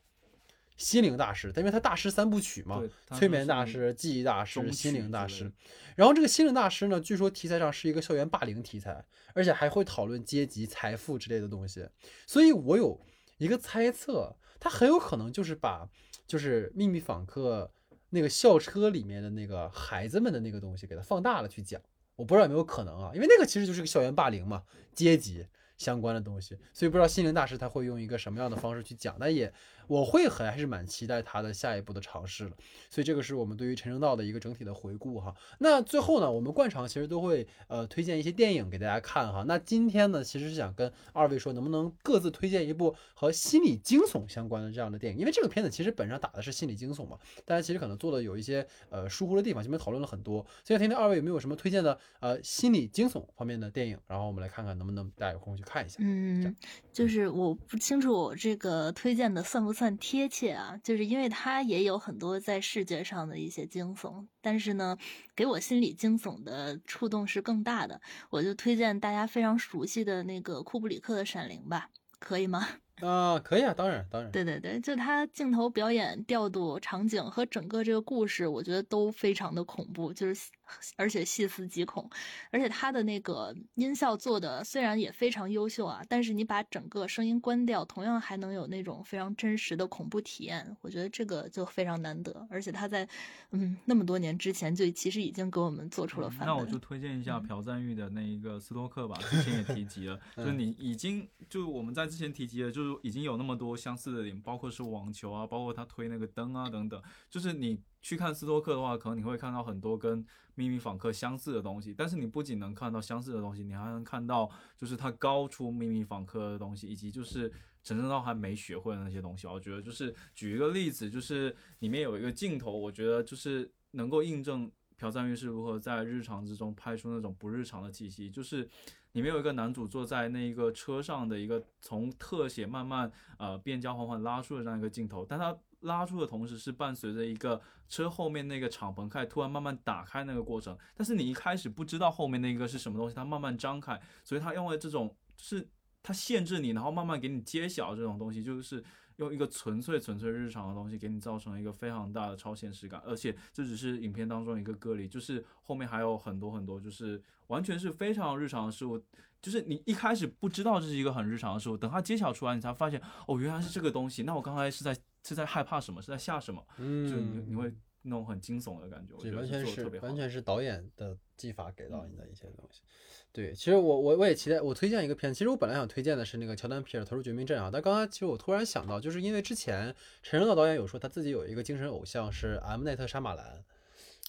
心灵大师，因为他大师三部曲嘛，催眠大师、记忆大师、心灵大师。然后这个心灵大师呢，据说题材上是一个校园霸凌题材，而且还会讨论阶级、财富之类的东西。所以我有一个猜测，他很有可能就是把就是秘密访客那个校车里面的那个孩子们的那个东西给它放大了去讲。我不知道有没有可能啊，因为那个其实就是个校园霸凌嘛，阶级相关的东西。所以不知道心灵大师他会用一个什么样的方式去讲，但也。我会很还是蛮期待他的下一步的尝试了，所以这个是我们对于陈正道的一个整体的回顾哈。那最后呢，我们惯常其实都会呃推荐一些电影给大家看哈。那今天呢，其实是想跟二位说，能不能各自推荐一部和心理惊悚相关的这样的电影？因为这个片子其实本上打的是心理惊悚嘛，大家其实可能做的有一些呃疏忽的地方，前面讨论了很多。所以听听二位有没有什么推荐的呃心理惊悚方面的电影，然后我们来看看能不能大家有空去看一下。
嗯，就是我不清楚我这个推荐的算不算。算贴切啊，就是因为它也有很多在视觉上的一些惊悚，但是呢，给我心理惊悚的触动是更大的。我就推荐大家非常熟悉的那个库布里克的《闪灵》吧，可以吗？
啊，可以啊，当然，当然。
对对对，就他镜头表演、调度、场景和整个这个故事，我觉得都非常的恐怖，就是。而且细思极恐，而且他的那个音效做的虽然也非常优秀啊，但是你把整个声音关掉，同样还能有那种非常真实的恐怖体验。我觉得这个就非常难得，而且他在嗯那么多年之前就其实已经给我们做出了范
本。那我就推荐一下朴赞玉的那一个斯托克吧，之前也提及了，就是你已经就我们在之前提及了，就是已经有那么多相似的点，包括是网球啊，包括他推那个灯啊等等，就是你。去看斯托克的话，可能你会看到很多跟秘密访客相似的东西，但是你不仅能看到相似的东西，你还能看到就是他高出秘密访客的东西，以及就是陈正道还没学会的那些东西。我觉得就是举一个例子，就是里面有一个镜头，我觉得就是能够印证朴赞玉是如何在日常之中拍出那种不日常的气息，就是里面有一个男主坐在那一个车上的一个从特写慢慢呃变焦缓缓拉出的这样一个镜头，但他。拉出的同时是伴随着一个车后面那个敞篷盖突然慢慢打开那个过程，但是你一开始不知道后面那个是什么东西，它慢慢张开，所以它用了这种。是它限制你，然后慢慢给你揭晓这种东西，就是用一个纯粹纯粹日常的东西给你造成一个非常大的超现实感，而且这只是影片当中一个个例，就是后面还有很多很多，就是完全是非常日常的事物，就是你一开始不知道这是一个很日常的事物，等它揭晓出来，你才发现哦，原来是这个东西。那我刚才是在是在害怕什么？是在吓什么？
嗯，
就你你会那种很惊悚的感觉，我觉得
完全是完全是导演的技法给到你的一些东西。对，其实我我我也期待，我推荐一个片子，其实我本来想推荐的是那个乔丹皮尔《投入绝命镇》啊，但刚才其实我突然想到，就是因为之前陈升道导演有说他自己有一个精神偶像是 M 奈特沙马兰，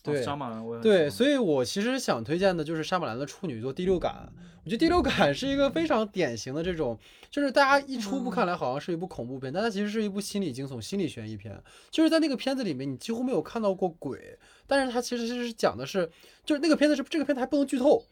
对
哦沙马兰我也
对，所以我其实想推荐的就是沙马兰的处女座《第六感》。我觉得《第六感》是一个非常典型的这种，就是大家一初步看来好像是一部恐怖片，但它其实是一部心理惊悚、心理悬疑片。就是在那个片子里面，你几乎没有看到过鬼，但是它其实是讲的是，就是那个片子是这个片子还不能剧透。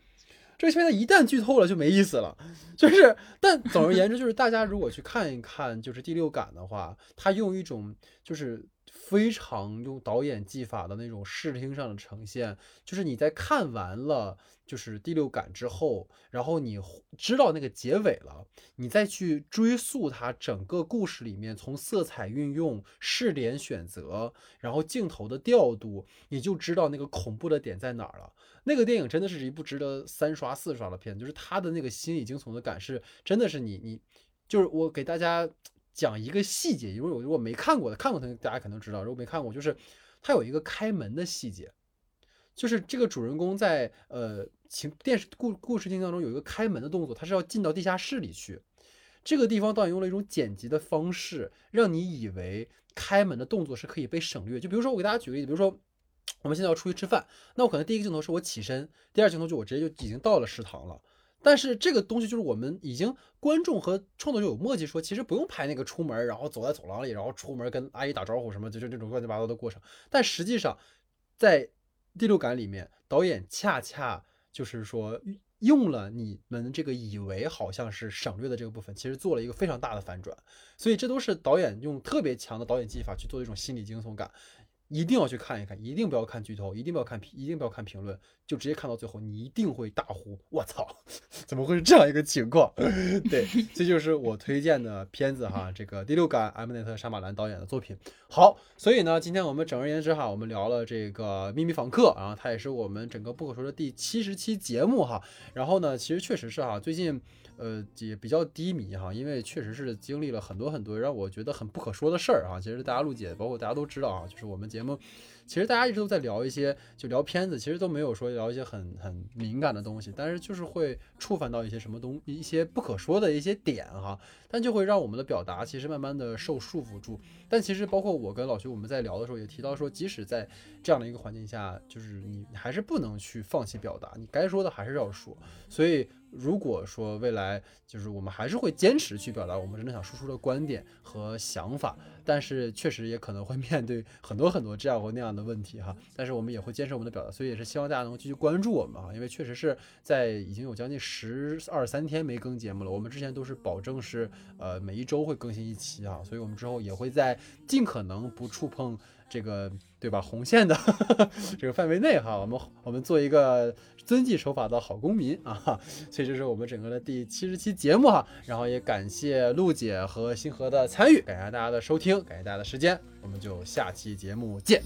这个片子一旦剧透了就没意思了，就是，但总而言之，就是大家如果去看一看，就是第六感的话，它用一种就是非常用导演技法的那种视听上的呈现，就是你在看完了就是第六感之后，然后你知道那个结尾了，你再去追溯它整个故事里面从色彩运用、视点选择，然后镜头的调度，你就知道那个恐怖的点在哪儿了。那个电影真的是一部值得三刷四刷的片，就是它的那个心理惊悚的感是真的是你你，就是我给大家讲一个细节，因为我如果没看过的，看过的大家可能知道，如果没看过，就是它有一个开门的细节，就是这个主人公在呃情电视故故事情当中有一个开门的动作，他是要进到地下室里去。这个地方导演用了一种剪辑的方式，让你以为开门的动作是可以被省略。就比如说，我给大家举个例子，比如说我们现在要出去吃饭，那我可能第一个镜头是我起身，第二镜头就我直接就已经到了食堂了。但是这个东西就是我们已经观众和创作者有默契说，其实不用拍那个出门，然后走在走廊里，然后出门跟阿姨打招呼什么，就是这种乱七八糟的过程。但实际上，在第六感里面，导演恰恰就是说用了你们这个以为好像是省略的这个部分，其实做了一个非常大的反转。所以这都是导演用特别强的导演技法去做一种心理惊悚感。一定要去看一看，一定不要看剧透，一定不要看评，一定不要看评论，就直接看到最后，你一定会大呼“我操，怎么会是这样一个情况？” 对，这就是我推荐的片子哈，这个第六感 M 内特沙马兰导演的作品。好，所以呢，今天我们整而言之哈，我们聊了这个秘密访客，然后它也是我们整个不可说的第七十期节目哈。然后呢，其实确实是哈，最近。呃，也比较低迷哈，因为确实是经历了很多很多让我觉得很不可说的事儿哈。其实大家录姐，包括大家都知道啊，就是我们节目，其实大家一直都在聊一些，就聊片子，其实都没有说聊一些很很敏感的东西，但是就是会触犯到一些什么东一些不可说的一些点哈，但就会让我们的表达其实慢慢的受束缚住。但其实包括我跟老徐我们在聊的时候也提到说，即使在这样的一个环境下，就是你还是不能去放弃表达，你该说的还是要说，所以。如果说未来就是我们还是会坚持去表达我们真正想输出的观点和想法，但是确实也可能会面对很多很多这样或那样的问题哈。但是我们也会坚持我们的表达，所以也是希望大家能够继续关注我们啊，因为确实是在已经有将近十二三天没更节目了。我们之前都是保证是呃每一周会更新一期啊，所以我们之后也会在尽可能不触碰这个对吧红线的 这个范围内哈，我们我们做一个遵纪守法的好公民啊。所以这是我们整个的第七十期节目哈，然后也感谢陆姐和星河的参与，感谢大家的收听，感谢大家的时间，我们就下期节目见。